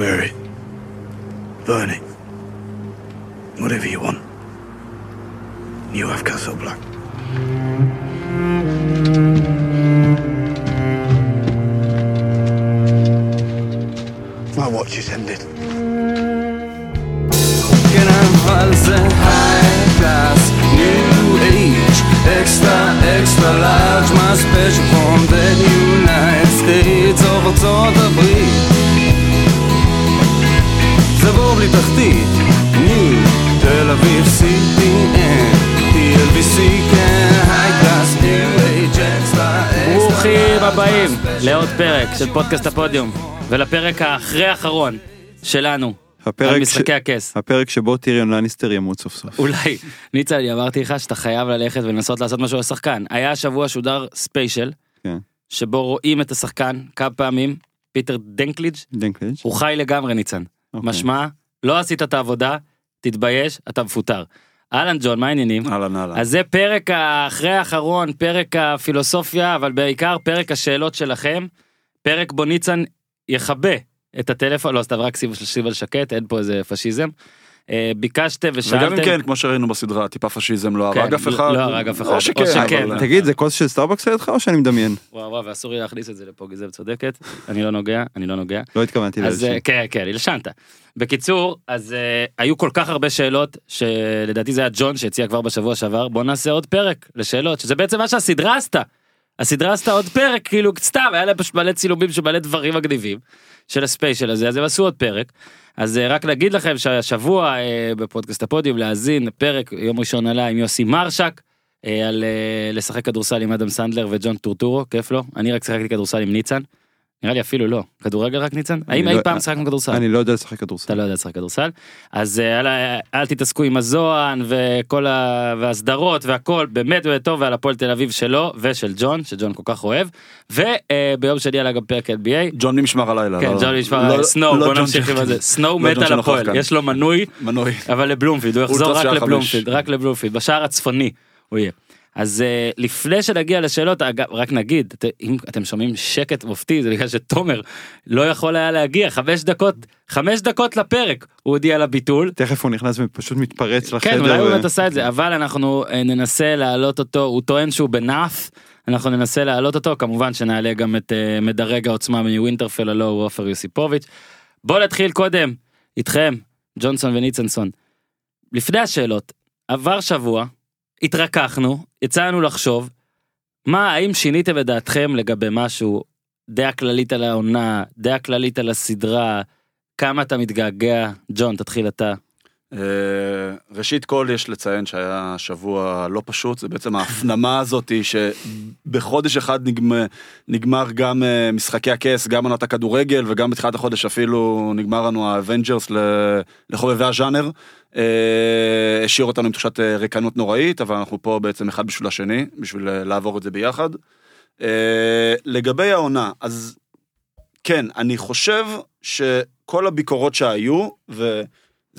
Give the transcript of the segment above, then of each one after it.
Wear it. Burn it. Whatever you want. You have Castle Black. My watch is ended. כן אבל זה high class, new age, extra extra large, מה special from the United States או ארצות הברית זה בור בלי תחתית, ניו, תל אביב CPN, TLBC כן היי קלאס, ניו אייג', אקסטרה אקסטרה ברוכים הבאים לעוד פרק של פודקאסט הפודיום ולפרק האחרי האחרון שלנו הפרק, על ש... הכס. הפרק שבו טיריון לניסטר ימות סוף סוף. אולי, ניצה, אני אמרתי לך שאתה חייב ללכת ולנסות לעשות משהו לשחקן. היה השבוע שודר ספיישל, כן. שבו רואים את השחקן כמה פעמים, פיטר דנקליג', דנקליץ'. הוא חי לגמרי ניצן. אוקיי. משמע, לא עשית את העבודה, תתבייש, אתה מפוטר. אהלן ג'ון, מה העניינים? אהלן אהלן. אז זה פרק האחרי האחרון, פרק הפילוסופיה, אבל בעיקר פרק השאלות שלכם. פרק בו ניצן יכבה את הטלפון, לא סתם רק שים על שקט, אין פה איזה פשיזם. אה, ביקשתם ושאלתם. וגם אם כן, כמו שראינו בסדרה, טיפה פשיזם לא כן, הרג אף אחד. לא הרג אף אחד. או שכן, תגיד זה כוס של סטארבקס לידך או שאני מדמיין? וואו וואו, ואסור לי להכניס את זה לפה, גזב צודקת. אני לא נוגע, אני לא נוגע. לא התכוונתי לזה. אה, כן כן הלשנת. בקיצור אז אה, היו כל כך הרבה שאלות שלדעתי זה היה ג'ון שהציע כבר בשבוע שעבר בוא נעשה עוד פרק לשאלות שזה בעצם מה שהסדרה עשתה. הסדרה עשתה עוד פרק כאילו סתם היה להם פשוט מלא צילומים של מלא דברים מגניבים של הספיישל הזה אז הם עשו עוד פרק. אז אה, רק להגיד לכם שהשבוע אה, בפודקאסט הפודיום להאזין פרק יום ראשון עלה עם יוסי מרשק. אה, על לשחק כדורסל עם אדם סנדלר וג'ון טורטורו כיף לו אני רק שיחקתי כדורסל עם ניצן. נראה לי אפילו לא כדורגל רק ניצן האם אני אי לא- פעם שיחקנו כדורסל. אני לא יודע לשחק כדורסל. אתה לא יודע לשחק כדורסל אז אה, אל, תתעסקו עם הזוהן וכל ה... והסדרות והכל באמת טוב ועל הפועל תל אביב שלו ושל ג'ון שג'ון כל כך אוהב וביום שני עלה גם פרק NBA. ג'ון ממשמר הלילה. כן לא- ג'ון נשמע לא- סנואו לא בוא נמשיך עם זה סנואו לא מת על הפועל. יש לו מנוי מנוי. אבל לבלומפילד הוא יחזור רק. לבלומפילד רק לבלומפילד בשער הצפוני הוא יהיה. אז אה, לפני שנגיע לשאלות אגב, רק נגיד את- אם אתם שומעים שקט מופתי זה בגלל שתומר לא יכול היה להגיע חמש דקות חמש דקות לפרק הוא הודיע על הביטול. תכף הוא נכנס ופשוט מתפרץ לחדר. כן אולי הוא ו- באמת עשה את זה אבל אנחנו אה, ננסה להעלות אותו הוא טוען שהוא בנאף אנחנו ננסה להעלות אותו כמובן שנעלה גם את אה, מדרג העוצמה מווינטרפל הלא הוא עופר יוסיפוביץ'. בוא נתחיל קודם איתכם ג'ונסון וניצנסון. לפני השאלות עבר שבוע התרככנו יצאנו לחשוב מה האם שיניתם את דעתכם לגבי משהו דעה כללית על העונה דעה כללית על הסדרה כמה אתה מתגעגע ג'ון תתחיל אתה. אה, ראשית כל יש לציין שהיה שבוע לא פשוט זה בעצם ההפנמה הזאתי שבחודש אחד נגמר, נגמר גם אה, משחקי הכס גם עונת הכדורגל וגם בתחילת החודש אפילו נגמר לנו האבנג'רס לחובבי הז'אנר. אה, השאיר אותנו עם תחושת ריקנות נוראית אבל אנחנו פה בעצם אחד בשביל השני בשביל לעבור את זה ביחד. לגבי העונה אז כן אני חושב שכל הביקורות שהיו ו...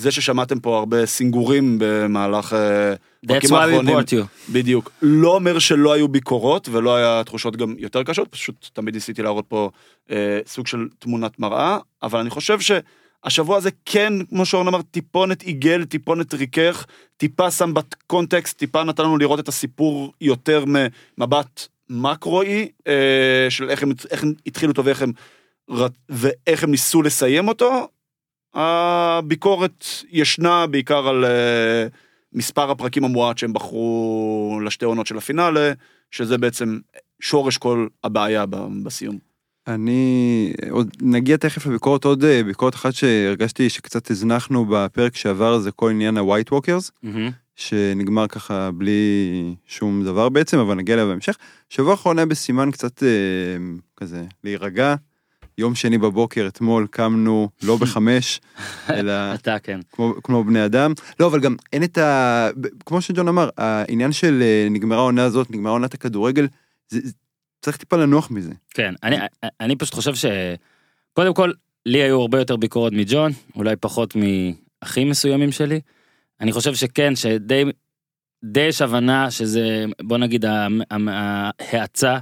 זה ששמעתם פה הרבה סינגורים במהלך אה, הפרקים האחרונים, brought you. בדיוק, לא אומר שלא היו ביקורות ולא היה תחושות גם יותר קשות, פשוט תמיד ניסיתי להראות פה אה, סוג של תמונת מראה, אבל אני חושב שהשבוע הזה כן, כמו שאורן אמר, טיפונת עיגל, טיפונת ריכך, טיפה שם בקונטקסט, טיפה נתן לנו לראות את הסיפור יותר ממבט מקרואי, אה, של איך הם, איך הם התחילו אותו ואיך הם, ואיך הם ניסו לסיים אותו. הביקורת ישנה בעיקר על אה, מספר הפרקים המועט שהם בחרו לשתי עונות של הפינאלה, שזה בעצם שורש כל הבעיה בסיום. אני עוד נגיע תכף לביקורת עוד אה, ביקורת אחת שהרגשתי שקצת הזנחנו בפרק שעבר זה כל עניין הווייט ווקרס מהמם. שנגמר ככה בלי שום דבר בעצם אבל נגיע אליו בהמשך. שבוע האחרון היה בסימן קצת אה, כזה להירגע. יום שני בבוקר אתמול קמנו לא בחמש אלא אתה כן. כמו, כמו בני אדם. לא, אבל גם אין את ה... כמו שג'ון אמר, העניין של אה, נגמרה העונה הזאת, נגמרה עונת הכדורגל, זה, זה, צריך טיפה לנוח מזה. כן, אני, אני פשוט חושב ש... קודם כל, לי היו הרבה יותר ביקורות מג'ון, אולי פחות מאחים מסוימים שלי. אני חושב שכן, שדי די יש הבנה שזה, בוא נגיד, ההאצה,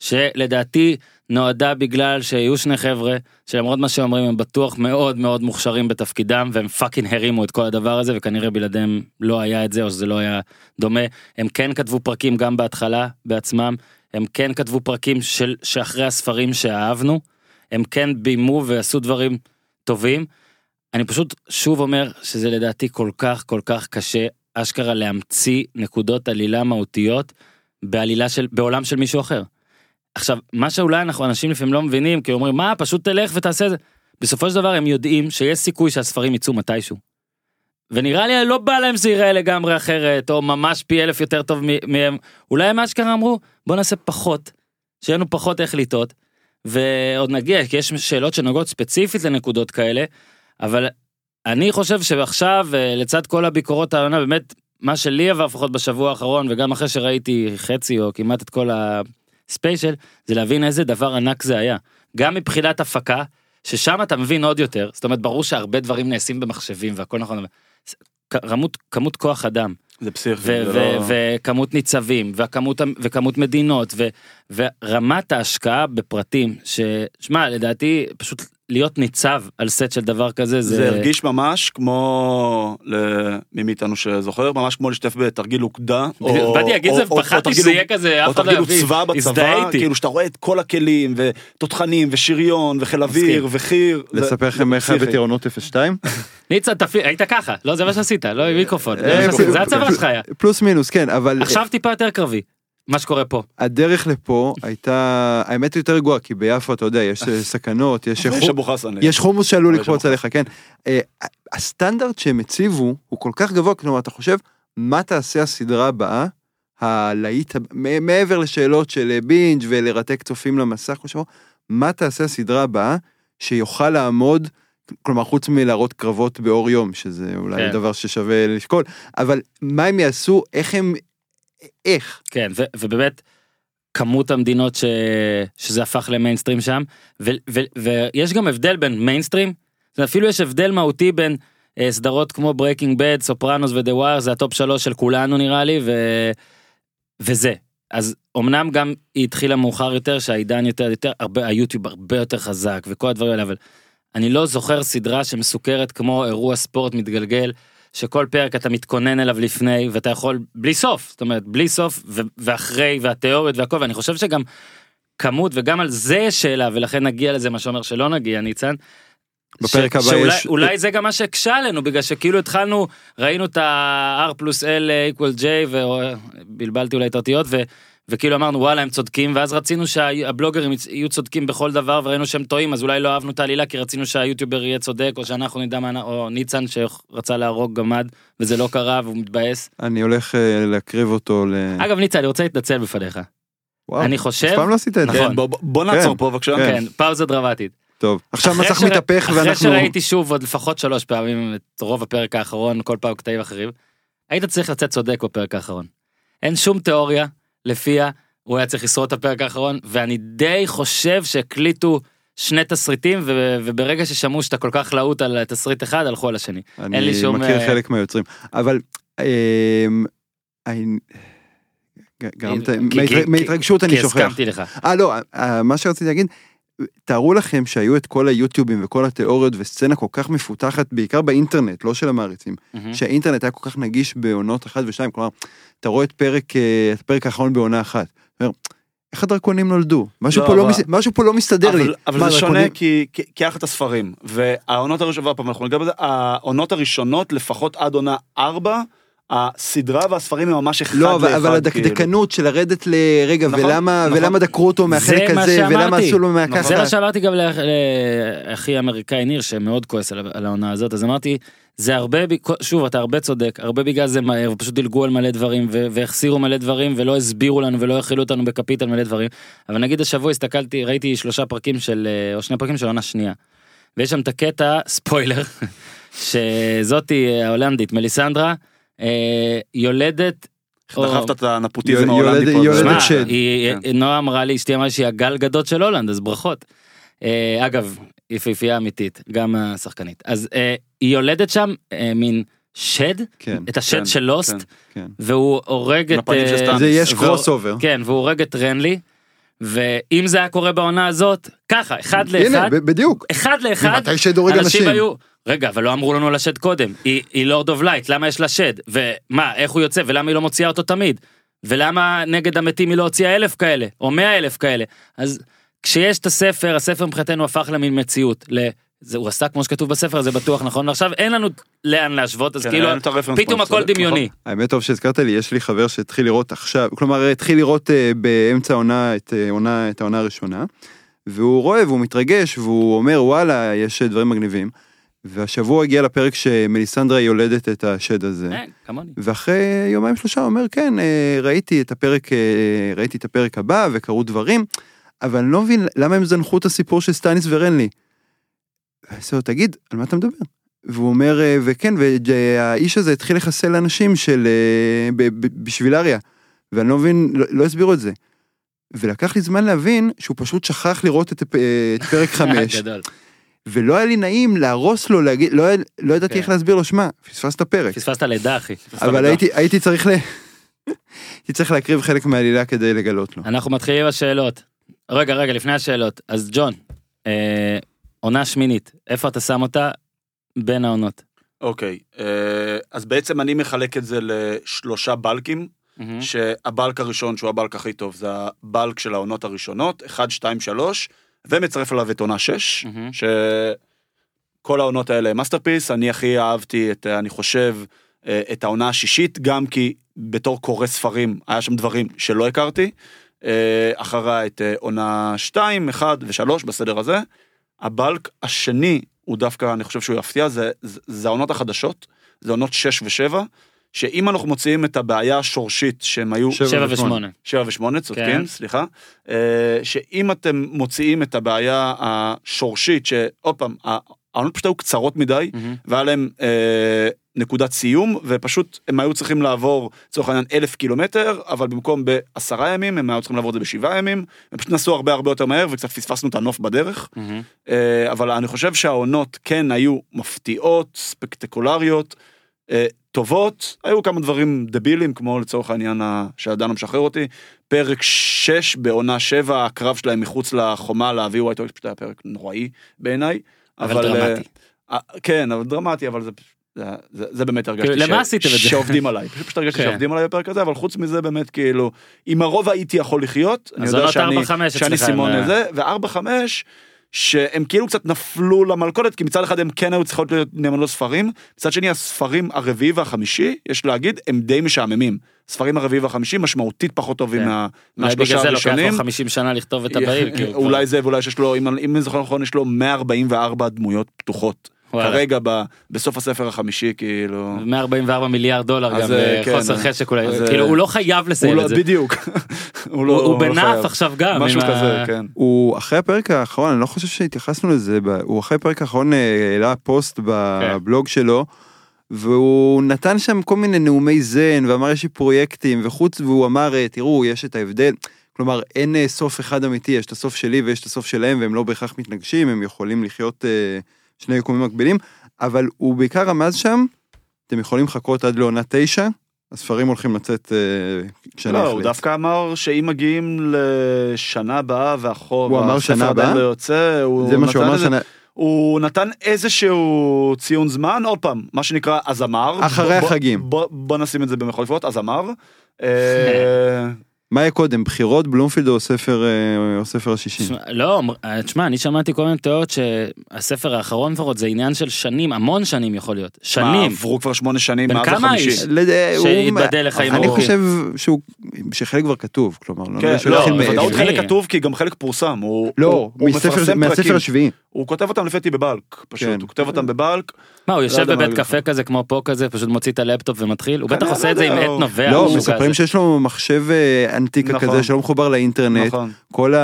שלדעתי נועדה בגלל שיהיו שני חבר'ה שלמרות מה שאומרים הם בטוח מאוד מאוד מוכשרים בתפקידם והם fucking הרימו את כל הדבר הזה וכנראה בלעדיהם לא היה את זה או שזה לא היה דומה הם כן כתבו פרקים גם בהתחלה בעצמם הם כן כתבו פרקים של שאחרי הספרים שאהבנו הם כן ביימו ועשו דברים טובים. אני פשוט שוב אומר שזה לדעתי כל כך כל כך קשה אשכרה להמציא נקודות עלילה מהותיות בעלילה של בעולם של מישהו אחר. עכשיו מה שאולי אנחנו אנשים לפעמים לא מבינים כי אומרים מה פשוט תלך ותעשה את זה. בסופו של דבר הם יודעים שיש סיכוי שהספרים יצאו מתישהו. ונראה לי לא בא להם זה ייראה לגמרי אחרת או ממש פי אלף יותר טוב מהם אולי הם אשכרה אמרו בוא נעשה פחות שיהיה לנו פחות איך לטעות ועוד נגיע כי יש שאלות שנוגעות ספציפית לנקודות כאלה אבל אני חושב שעכשיו אה, לצד כל הביקורות העונה באמת מה שלי עבר לפחות בשבוע האחרון וגם אחרי שראיתי חצי או כמעט את כל הספיישל זה להבין איזה דבר ענק זה היה גם מבחינת הפקה ששם אתה מבין עוד יותר זאת אומרת ברור שהרבה דברים נעשים במחשבים והכל נכון כמות כמות כוח אדם זה פסיכי. לא- וכמות ניצבים וכמות וכמות מדינות ו- ורמת ההשקעה בפרטים ששמע לדעתי פשוט להיות ניצב על סט של דבר כזה זה, זה הרגיש ממש כמו למי מאיתנו שזוכר ממש כמו להשתתף בתרגיל אוגדה. או- באתי להגיד או- זה או- תרגיל שזה יהיה כזה או אף אחד לא תרגיל צבא בצבא. כאילו שאתה רואה את כל הכלים ותותחנים ושריון וחיל אוויר וחי"ר. לספר לכם זה איך היה. בטירונות 02? ניצן תפי- היית ככה לא זה מה שעשית לא עם מיקרופון זה אה, זה הצבא שלך היה פלוס מינוס כן אבל עכשיו טיפה יותר קרבי מה שקורה פה הדרך לפה הייתה האמת יותר רגועה כי ביפו אתה יודע יש סכנות יש יש חו-. יש חומוס שעלול לקפוץ עליך כן. אה, הסטנדרט שהם הציבו הוא כל כך גבוה כלומר אתה חושב מה תעשה הסדרה הבאה. הלהיט מעבר לשאלות של אה, בינג' ולרתק צופים למסך ושמו, מה תעשה הסדרה הבאה שיוכל לעמוד כלומר חוץ מלהראות קרבות באור יום שזה אולי כן. דבר ששווה לשקול אבל מה הם יעשו איך הם איך? כן ו- ובאמת כמות המדינות ש... שזה הפך למיינסטרים שם ו... ו... ויש גם הבדל בין מיינסטרים אפילו יש הבדל מהותי בין אה, סדרות כמו Breaking Bad Sopranos ו-The Wire זה ה-top שלוש של כולנו נראה לי ו... וזה. אז אמנם גם היא התחילה מאוחר יותר שהעידן יותר יותר הרבה היוטיוב הרבה יותר חזק וכל הדברים האלה אבל אני לא זוכר סדרה שמסוכרת כמו אירוע ספורט מתגלגל שכל פרק אתה מתכונן אליו לפני ואתה יכול בלי סוף זאת אומרת בלי סוף ו- ואחרי והתיאוריות והכל ואני חושב שגם כמות וגם על זה יש שאלה ולכן נגיע לזה מה שאומר שלא נגיע ניצן. בפרק הבא שאולי, יש- אולי זה גם מה שהקשה עלינו בגלל שכאילו התחלנו ראינו את ה-R פלוס L equal J ובלבלתי אולי את האותיות ו... וכאילו אמרנו וואלה הם צודקים ואז רצינו שהבלוגרים יהיו צודקים בכל דבר וראינו שהם טועים אז אולי לא אהבנו את העלילה כי רצינו שהיוטיובר יהיה צודק או שאנחנו נדע מה או ניצן שרצה להרוג גמד וזה לא קרה והוא מתבאס. אני הולך אה, להקריב אותו ל... אגב ניצן אני רוצה להתנצל בפניך. וואו, אני חושב- אף פעם לא עשית את זה. נכון. כן, בוא- בוא- בוא נעצור כן. פה בבקשה. כן. כן פאוזה דרמטית. טוב עכשיו אחרי מסך מתהפך אחרי ואנחנו שראיתי שוב עוד לפחות שלוש פעמים את רוב הפרק האחרון כל פעם קטעים אחרים. היית צריך לצאת צודק בפרק האחרון. אין שום תיאוריה לפיה הוא היה צריך לשרוד את הפרק האחרון ואני די חושב שהקליטו שני תסריטים ו- וברגע ששמעו שאתה כל כך להוט על תסריט אחד הלכו על השני. אין לי אני שום, מכיר אה, חלק מהיוצרים אבל אמ, אני- ה- כי- אני שוכח. הסכמתי לך. אה לא אה, מה שרציתי להגיד תארו לכם שהיו את כל היוטיובים וכל התיאוריות וסצנה כל כך מפותחת בעיקר באינטרנט לא של המעריצים מהמם. שהאינטרנט היה כל כך נגיש בעונות אחת ושתיים כלומר אתה רואה את פרק אה, את הפרק האחרון בעונה אחת. איך הדרקונים נולדו משהו לא, פה לא אבל- מס- משהו פה לא מסתדר לי. אבל, אבל מה, זה שונה דרקונים- כי, כי, כי היה לך את הספרים והעונות הראשונות, ועוד פעם אנחנו ניגע בזה, העונות הראשונות לפחות עד עונה 4 הסדרה והספרים הם ממש אחד לא, אבל, לאחד. אבל כאילו. הדקדקנות של לרדת לרגע, נכון, ולמה, נכון. ולמה דקרו אותו מהחלק זה מה הזה, ולמה. עשו לו נכון. מהככה. זה מה שאמרתי גם לאח- לאחי האמריקאי ניר שמאוד כועס על, על העונה הזאת אז אמרתי זה הרבה שוב אתה הרבה צודק הרבה בגלל זה מהר ופשוט דילגו על מלא דברים ו- והחסירו מלא דברים ולא הסבירו לנו ולא הכילו אותנו בכפית על מלא דברים אבל נגיד השבוע הסתכלתי ראיתי שלושה פרקים של אה, או שני פרקים של עונה שנייה. ויש שם את הקטע ספוילר שזאתי ההולנדית מליסנדרה אה, יולדת. איך או- דחפת את הנפוטיזם יולדת- ההולנדי פה. יולדת שד. כן. נועה אמרה לי, אשתי אמרה שהיא הגל גדות של הולנד, אז ברכות. אה, אגב, יפהפייה אמיתית, גם השחקנית. אז אה, היא יולדת שם אה, מין שד, כן, את השד כן, של Lost. והוא הורג את... אה. זה יש crossover. כן, והוא הורג את רנלי, ואם זה היה קורה בעונה הזאת, ככה, אחד הנה, לאחד, ב- בדיוק. אחד לאחד, אנשים אנשים? היו, רגע, אבל לא אמרו לנו לשד קודם, היא, היא Lord of Light, למה יש לה שד? ומה, איך הוא יוצא, ולמה היא לא מוציאה אותו תמיד? ולמה נגד המתים היא לא הוציאה אלף כאלה, או מאה אלף כאלה? אז כשיש את הספר, הספר מבחינתנו הפך למין מציאות. ל... זה, הוא עשה כמו שכתוב בספר, זה בטוח נכון, ועכשיו אין לנו לאן להשוות, אז כן, כאילו, פתאום הכל צודק, דמיוני. האמת טוב שהזכרת לי, יש לי חבר שהתחיל לראות עכשיו, כלומר התחיל לראות אה, באמצע העונה את, אה, עונה, את העונה הראשונה, והוא רואה והוא מתרגש והוא אומר וואלה יש דברים מגניבים. והשבוע הגיע לפרק שמליסנדרה יולדת את השד הזה. אה, כמוני. ואחרי יומיים שלושה אומר כן אה, ראיתי את הפרק אה, ראיתי את הפרק הבא וקרו דברים אבל אני לא מבין למה הם זנחו את הסיפור של סטניס ורנלי. אז הוא תגיד על מה אתה מדבר. והוא אומר אה, וכן והאיש הזה התחיל לחסל אנשים של בשביל אריה. ואני לא מבין לא, לא הסבירו את זה. ולקח לי זמן להבין שהוא פשוט שכח לראות את פרק חמש גדול. ולא היה לי נעים להרוס לו להגיד לא, לא ידעתי כן. איך להסביר לו שמע פספסת פרק. פספסת לידה אחי. אבל הייתי, הייתי צריך ל... הייתי צריך להקריב חלק מהעלילה כדי לגלות לו. אנחנו מתחילים בשאלות. רגע רגע לפני השאלות אז ג'ון אה, עונה שמינית איפה אתה שם אותה בין העונות. אוקיי, אה, אז בעצם אני מחלק את זה לשלושה בלוקים, שהבלוק הראשון, שהוא הבלוק הכי טוב, זה הבלוק של העונות הראשונות, 1, 2, 3, ומצרף עליו את עונה 6, מהמם. שכל העונות האלה הם masterpiece, אני הכי אהבתי את, אה, אני חושב, אה, את העונה השישית, גם כי בתור קורא ספרים, היה שם דברים שלא הכרתי. אה, אחריה את עונה 2, 1 ו-3 בסדר הזה. הבלק השני הוא דווקא, אני חושב שהוא יפתיע, זה, זה, זה העונות החדשות, זה עונות 6 ו-7, שאם אנחנו מוציאים את הבעיה השורשית שהם היו... שבע ושמונה. ושמונה. שבע ושמונה, צודקים, כן. סליחה. אה, שאם אתם מוציאים את הבעיה השורשית, שעוד פעם, העונות פשוט היו קצרות מדי, מהמם. והיה להם אה, נקודת סיום, ופשוט הם היו צריכים לעבור, לצורך העניין, אלף קילומטר, אבל במקום בעשרה ימים, הם היו צריכים לעבור את זה בשבעה ימים, הם פשוט נסעו הרבה הרבה יותר מהר, וקצת פספסנו את הנוף בדרך. מהמם. אה, אבל אני חושב שהעונות כן היו מפתיעות, ספקטקולריות, אה, טובות, היו כמה דברים דבילים, כמו לצורך העניין ה- שעדיין לא משחרר אותי. פרק 6 בעונה 7, הקרב שלהם מחוץ לחומה להביא ווייט פשוט היה פרק נוראי בעיניי. אבל אה, דרמטי. אה, כן, אבל דרמטי, אבל זה... זה, זה, זה באמת הרגשתי כאילו, למה זה? שעובדים עליי, פשוט, פשוט הרגשתי כן. שעובדים עליי בפרק הזה, אבל חוץ מזה באמת כאילו, עם הרוב הייתי יכול לחיות, אני יודע שאני, 4-5 שאני סימון הם, לזה, וארבע חמש, שהם כאילו קצת נפלו למלכודת, כי מצד אחד הם כן היו צריכות להיות נאמנות ספרים, מצד שני הספרים הרביעי והחמישי, יש להגיד, הם די משעממים. ספרים הרביעי והחמישי משמעותית פחות טובים כן. מה, אולי מהשלושה בגלל זה לוקח הראשונים. לו 50 שנה לכתוב את הבאים. כאילו. אולי זה ואולי שיש לו, אם אם אני זוכר נכון, יש לו 144 דמויות פתוחות. וואלה. כרגע ב- בסוף הספר החמישי, כאילו... 144 מיליארד דולר אז, גם אה, כן, בחוסר אה, חשק אולי, אז, כאילו אה, הוא לא חייב הוא לסיים לא, את זה. בדיוק. הוא לא- הוא הוא לא בנאף חייב. עכשיו גם. משהו עם ה- כזה, כן. הוא אחרי הפרק האחרון, אני לא חושב שהתייחסנו לזה, ב- הוא אחרי הפרק האחרון אה, העלה פוסט בבלוג שלו, והוא נתן שם כל מיני נאומי זן, ואמר יש לי פרויקטים, וחוץ, והוא אמר, אה, תראו, יש את ההבדל. כלומר, אין אה, סוף אחד אמיתי, יש את הסוף שלי ויש את הסוף שלהם, והם לא בהכרח מתנגשים, הם יכולים לחיות אה, שני יקומים מקבילים, אבל הוא בעיקר רמז שם, אתם יכולים לחכות עד לעונה תשע, הספרים הולכים לצאת אה, כשאני לא, הוא. דווקא אמר שאם מגיעים לשנה הבאה והחוב, הוא אמר שנה הבאה? לא יוצא, הוא זה מה שהוא אמר איזה- שנה, הוא נתן איזשהו ציון זמן, עוד פעם, מה שנקרא אז אמר. אחרי החגים. בוא, נשים את זה במחול לפחות, אז אמר. מה יהיה קודם, בחירות, בלומפילד או ספר, אה, או ספר השישי? תשמע, לא, אה, תשמע, אני שמעתי כל מיני תיאוריות שהספר האחרון לפחות זה עניין של שנים, המון שנים יכול להיות. מה, שנים. עברו כבר שמונה שנים בן מאז כמה החמישי. האיש? לד- הוא- שיתבדל לחיים אני ארוכים. חושב שהוא, שחלק כבר כתוב, כלומר, לא כן, נראה שהוא לא, התחיל בוודאות חלק כתוב כי גם חלק פורסם. הוא- לא, הוא- הוא מספר- מפרסם מהספר. השביעי. הוא כותב אותם לפי דעתי בבלק, פשוט. כן. הוא כותב אותם בבלק. מה, הוא יושב יודע מה בבית קפה. כזה כמו פה כזה, פשוט מוציא את הלפטופ ומתחיל? הוא בטח עושה את זה עם לא עט נובע. לא, מספרים. שיש לו מחשב אה, אנטיקה נכון. כזה שלא מחובר לאינטרנט, נכון. כל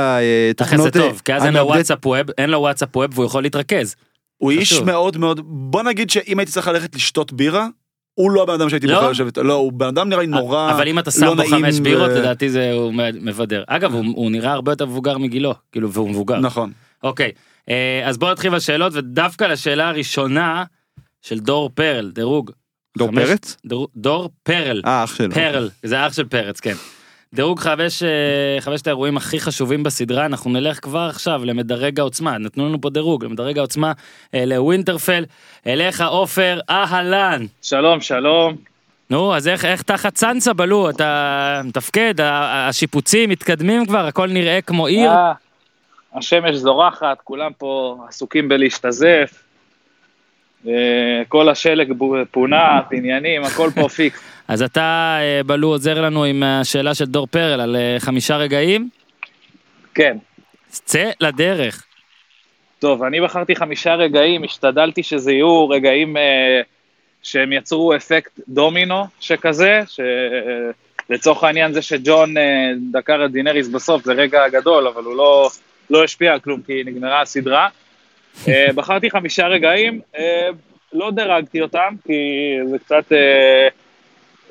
תכל'ס זה התוכנות... טוב, כי אז אין לו וואטסאפ ווב, אין לו וואטסאפ ווב והוא יכול להתרכז. הוא איש. מאוד מאוד, בוא נגיד שאם הייתי צריך ללכת לשתות בירה, הוא לא הבן אדם שהייתי לא? בוחר לשבת איתו. לא, הוא בן אדם נראה לי נורא אבל אם אתה שם לא בו חמש בירות, ו- לדעתי זה הוא מבדר. אגב, הוא- הוא נראה הרבה יותר מבוגר מגילו, כאילו, והוא מבוגר. נכון. אוקיי, אה, אז בוא נתחיל בשאלות, ודווקא לשאלה הראשונה של דור פרל, דירוג. דור חמש- פרץ? דור- דור פרל. אה, אח שלו. פרל, זה אח של פרץ, כן. דירוג חמש, אה, חמשת האירועים הכי חשובים בסדרה, אנחנו נלך כבר עכשיו למדרג העוצמה, נתנו לנו פה דירוג, למדרג העוצמה, אה, לווינטרפל, אליך עופר, אהלן. שלום, שלום. נו, אז איך, איך תחת צאנצה בלו, אתה מתפקד, השיפוצים מתקדמים כבר, הכל נראה כמו עיר. אה, השמש זורחת, כולם פה עסוקים בלהשתזף. אה, כל השלג פונה, בניינים, הכל פה פיקס. אז אתה, אה, בלו, עוזר לנו עם השאלה של דור פרל על אה, חמישה רגעים, כן. צא לדרך. טוב, אני בחרתי חמישה רגעים, השתדלתי שזה יהיו רגעים אה, שהם יצרו אפקט דומינו שכזה, שלצורך העניין זה שג'ון אה, דקר את דינריס בסוף זה רגע גדול, אבל הוא לא, לא השפיע על כלום כי נגמרה הסדרה. אה, בחרתי חמישה רגעים, אה, לא דירגתי אותם, כי זה קצת, אה,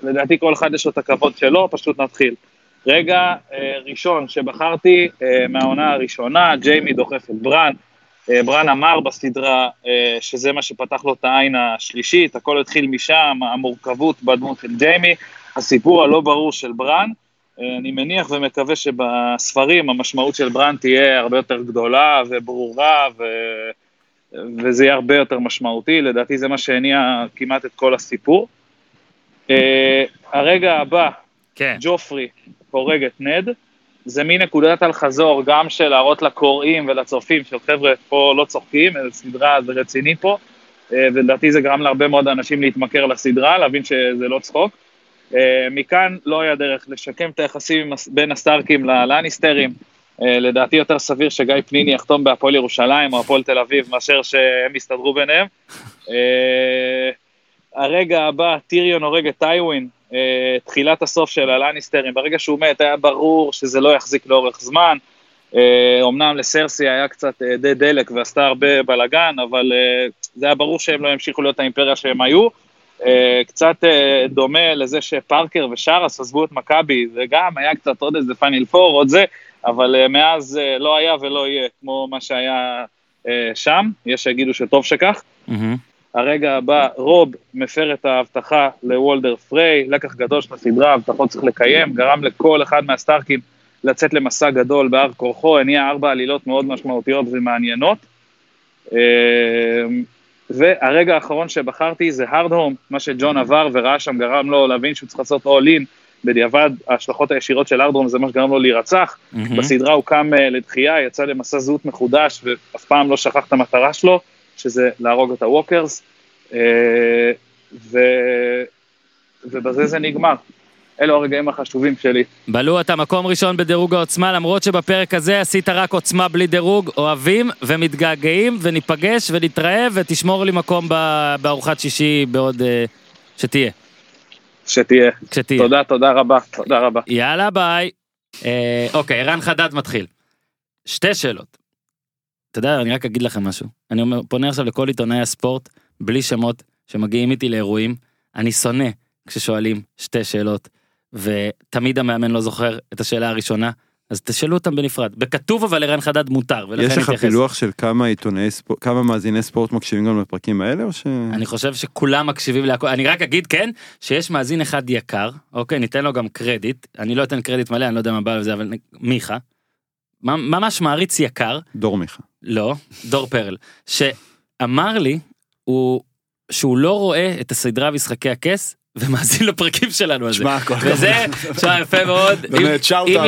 לדעתי כל אחד יש לו את הכבוד שלו, פשוט נתחיל. רגע ראשון שבחרתי מהעונה הראשונה, ג'יימי דוחף את ברן. ברן אמר בסדרה שזה מה שפתח לו את העין השלישית, הכל התחיל משם, המורכבות בדמות של ג'יימי, הסיפור הלא ברור של ברן. אני מניח ומקווה שבספרים המשמעות של ברן תהיה הרבה יותר גדולה וברורה ו... וזה יהיה הרבה יותר משמעותי, לדעתי זה מה שהניע כמעט את כל הסיפור. אה, הרגע הבא, כן. ג'ופרי הורג את נד, זה מין נקודת אל חזור גם של להראות לקוראים ולצופים של חבר'ה פה לא צוחקים, זו סדרה זה רציני פה, אה, ולדעתי זה גרם להרבה מאוד אנשים להתמכר לסדרה, להבין שזה לא צחוק. אה, מכאן לא היה דרך לשקם את היחסים בין הסטארקים ללניסטרים, אה, לדעתי יותר סביר שגיא פניני יחתום בהפועל ירושלים או הפועל תל אביב מאשר שהם יסתדרו ביניהם. אה, הרגע הבא, טיריון הורג את טיווין, תחילת הסוף של הלניסטרים, ברגע שהוא מת היה ברור שזה לא יחזיק לאורך זמן. אומנם לסרסי היה קצת די דלק ועשתה הרבה בלאגן, אבל זה היה ברור שהם לא ימשיכו להיות האימפריה שהם היו. אה, קצת אה, דומה לזה שפארקר ושרס עזבו את מכבי, זה גם היה קצת עוד איזה פאניל פור, עוד זה, אבל אה, מאז לא היה ולא יהיה כמו מה שהיה שם, יש שיגידו שטוב שכך. מהמם. הרגע הבא, רוב מפר את ההבטחה לוולדר פריי, לקח גדול של הסדרה, הבטחות צריך לקיים, גרם לכל אחד מהסטארקים לצאת למסע גדול בהר כורחו, הניע ארבע עלילות מאוד משמעותיות ומעניינות. והרגע האחרון שבחרתי זה הארד הום, מה שג'ון עבר וראה שם גרם לו להבין שהוא צריך לעשות אול אין, בדיעבד ההשלכות הישירות של הארד הום זה מה שגרם לו להירצח, מהמם. בסדרה הוא קם אה, לתחייה, יצא למסע זהות מחודש ואף פעם לא שכח את המטרה שלו, שזה להרוג את הווקרס, אה, ו... ובזה זה נגמר. אלו הרגעים החשובים שלי. בלו אתה מקום ראשון בדירוג העוצמה למרות שבפרק הזה עשית רק עוצמה בלי דירוג אוהבים ומתגעגעים וניפגש ונתראה ותשמור לי מקום בארוחת שישי בעוד אה, שתהיה שתהיה. כשתהיה. תודה, תודה רבה, תודה רבה. יאללה ביי. אה, אוקיי ערן חדד מתחיל. שתי שאלות. אתה יודע אני רק אגיד לכם משהו אני אומר פונה עכשיו לכל עיתונאי הספורט בלי שמות שמגיעים איתי לאירועים אני שונא כששואלים שתי שאלות ותמיד המאמן לא זוכר את השאלה הראשונה אז תשאלו אותם בנפרד בכתוב אבל ערן חדד מותר ולכן יש לך. פילוח של כמה עיתונאי ספורט, כמה מאזיני ספורט מקשיבים גם לפרקים האלה או ש... אני חושב שכולם מקשיבים להכל אני רק אגיד כן שיש מאזין אחד יקר אוקיי ניתן לו גם קרדיט אני לא אתן קרדיט מלא אני לא יודע מה בא לזה אבל מיכה. ממש מעריץ יקר דור מיכה. לא, דור פרל, שאמר לי הוא, שהוא לא רואה את הסדרה משחקי הכס ומאזין לפרקים שלנו על זה. וזה, תשמע, יפה מאוד. באמת, אם- שאוט אם.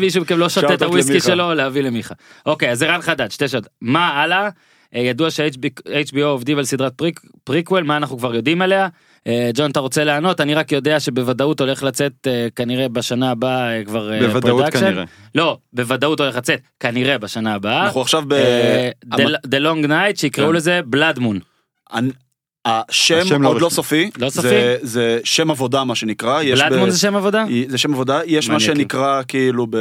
מישהו מכם- לא שותה את הוויסקי. שלו, להביא למיכה. אוקיי, אז ערן חדד, שתי שאלות. מה הלאה? אה, ידוע ש-HBO עובדים על סדרת preq- prequel, מה אנחנו כבר יודעים עליה? אה, ג'ון, אתה רוצה לענות? אני רק יודע שבוודאות הולך לצאת אה, כנראה בשנה הבאה אה, כבר אה, בוודאות production. כנראה. לא, בוודאות הולך לצאת, כנראה בשנה הבאה. אנחנו עכשיו ב... The- The Long Night שיקראו כן. לזה Blood Moon. אני- השם השם לא עוד לא רשמי. סופי, לא סופי? זה- זה שם עבודה מה שנקרא, יש Blood ב- זה שם עבודה? זה שם עבודה, יש מה מניאקים. שנקרא כאילו ב-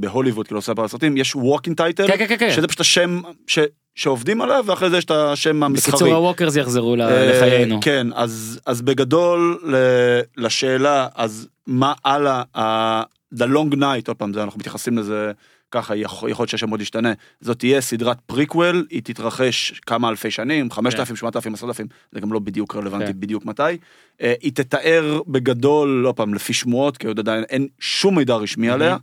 בהוליווד, כאילו עושה בסרטים, יש working title, כן כן כן כן. שזה פשוט השם ש- שעובדים עליו, ואחרי זה יש את השם המסחרי. בקיצור ה-Walkers יחזרו ל- אה, לחיינו. כן, אז, אז בגדול ל- לשאלה, אז מה הלאה, ה- The Long Night, עוד פעם, זה, אנחנו מתייחסים לזה ככה יכול, יכול להיות שהשם עוד ישתנה. זאת תהיה סדרת פריקוול, היא תתרחש כמה אלפי שנים, 5,000, 8,000, 10,000, זה גם לא בדיוק רלוונטי כן. בדיוק מתי. אה, היא תתאר בגדול, לא פעם, לפי שמועות, כי עוד עדיין אין שום מידע רשמי עליה.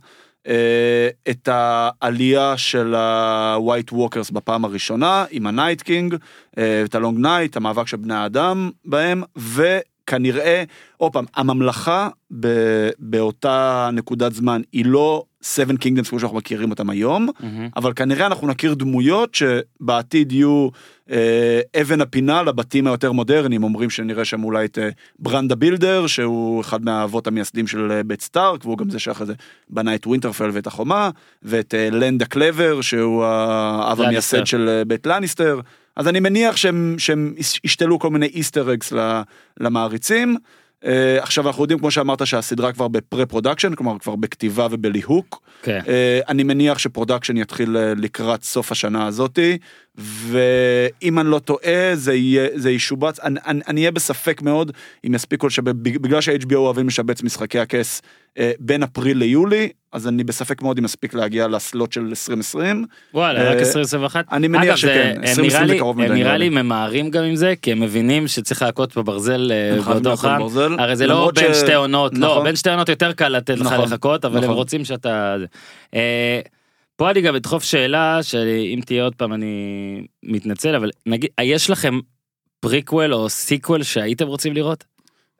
אה, את העלייה של ה-white walkers בפעם הראשונה עם ה-night king, אה, את ה-long night, המאבק של בני האדם בהם, וכנראה, עוד פעם, הממלכה ב- באותה נקודת זמן היא לא seven kingdoms כמו שאנחנו מכירים אותם היום, מהמם. אבל כנראה אנחנו נכיר דמויות שבעתיד יהיו אה, אבן הפינה לבתים היותר מודרניים, אומרים שנראה שם אולי את אה, ברנדה בילדר, שהוא אחד מהאבות המייסדים של אה, בית סטארק, והוא גם זה שאחרי זה בנה את ווינטרפל ואת החומה, ואת אה, Lann the Clever, שהוא האב. המייסד של אה, בית לניסטר. אז אני מניח שהם, שהם יש- ישתלו כל מיני Easter eggs ל- למעריצים. אה, עכשיו אנחנו יודעים כמו שאמרת שהסדרה כבר ב-pre-production כלומר כבר בכתיבה ובליהוק כן. אה, אני מניח ש-production יתחיל אה, לקראת סוף השנה הזאתי, ואם אני לא טועה זה יהיה, זה ישובץ, אני, אני, אני אהיה בספק מאוד אם יספיקו, שבגלל שה-HBO אוהבים לשבץ משחקי הכס אה, בין אפריל ליולי, אז אני בספק מאוד אם יספיק להגיע לסלוט של 2020. וואלה, אה, רק 2021? אני מניח אגב, שכן, זה- הם 2020 נראה זה קרוב הם מדי, נראה לי. ממהרים גם עם זה, כי הם מבינים שצריך להכות בברזל אה, הם חייבים בעודו להכות חם. הרי זה לא בין ש- שתי עונות, לא, נכון. בין שתי עונות יותר קל לתת לך נכון, לחכות, אבל הם נכון. רוצים שאתה... אה, פה אני גם אדחוף שאלה, שאם תהיה עוד פעם אני מתנצל, אבל נגיד, יש לכם פריקוול או sequel שהייתם רוצים לראות?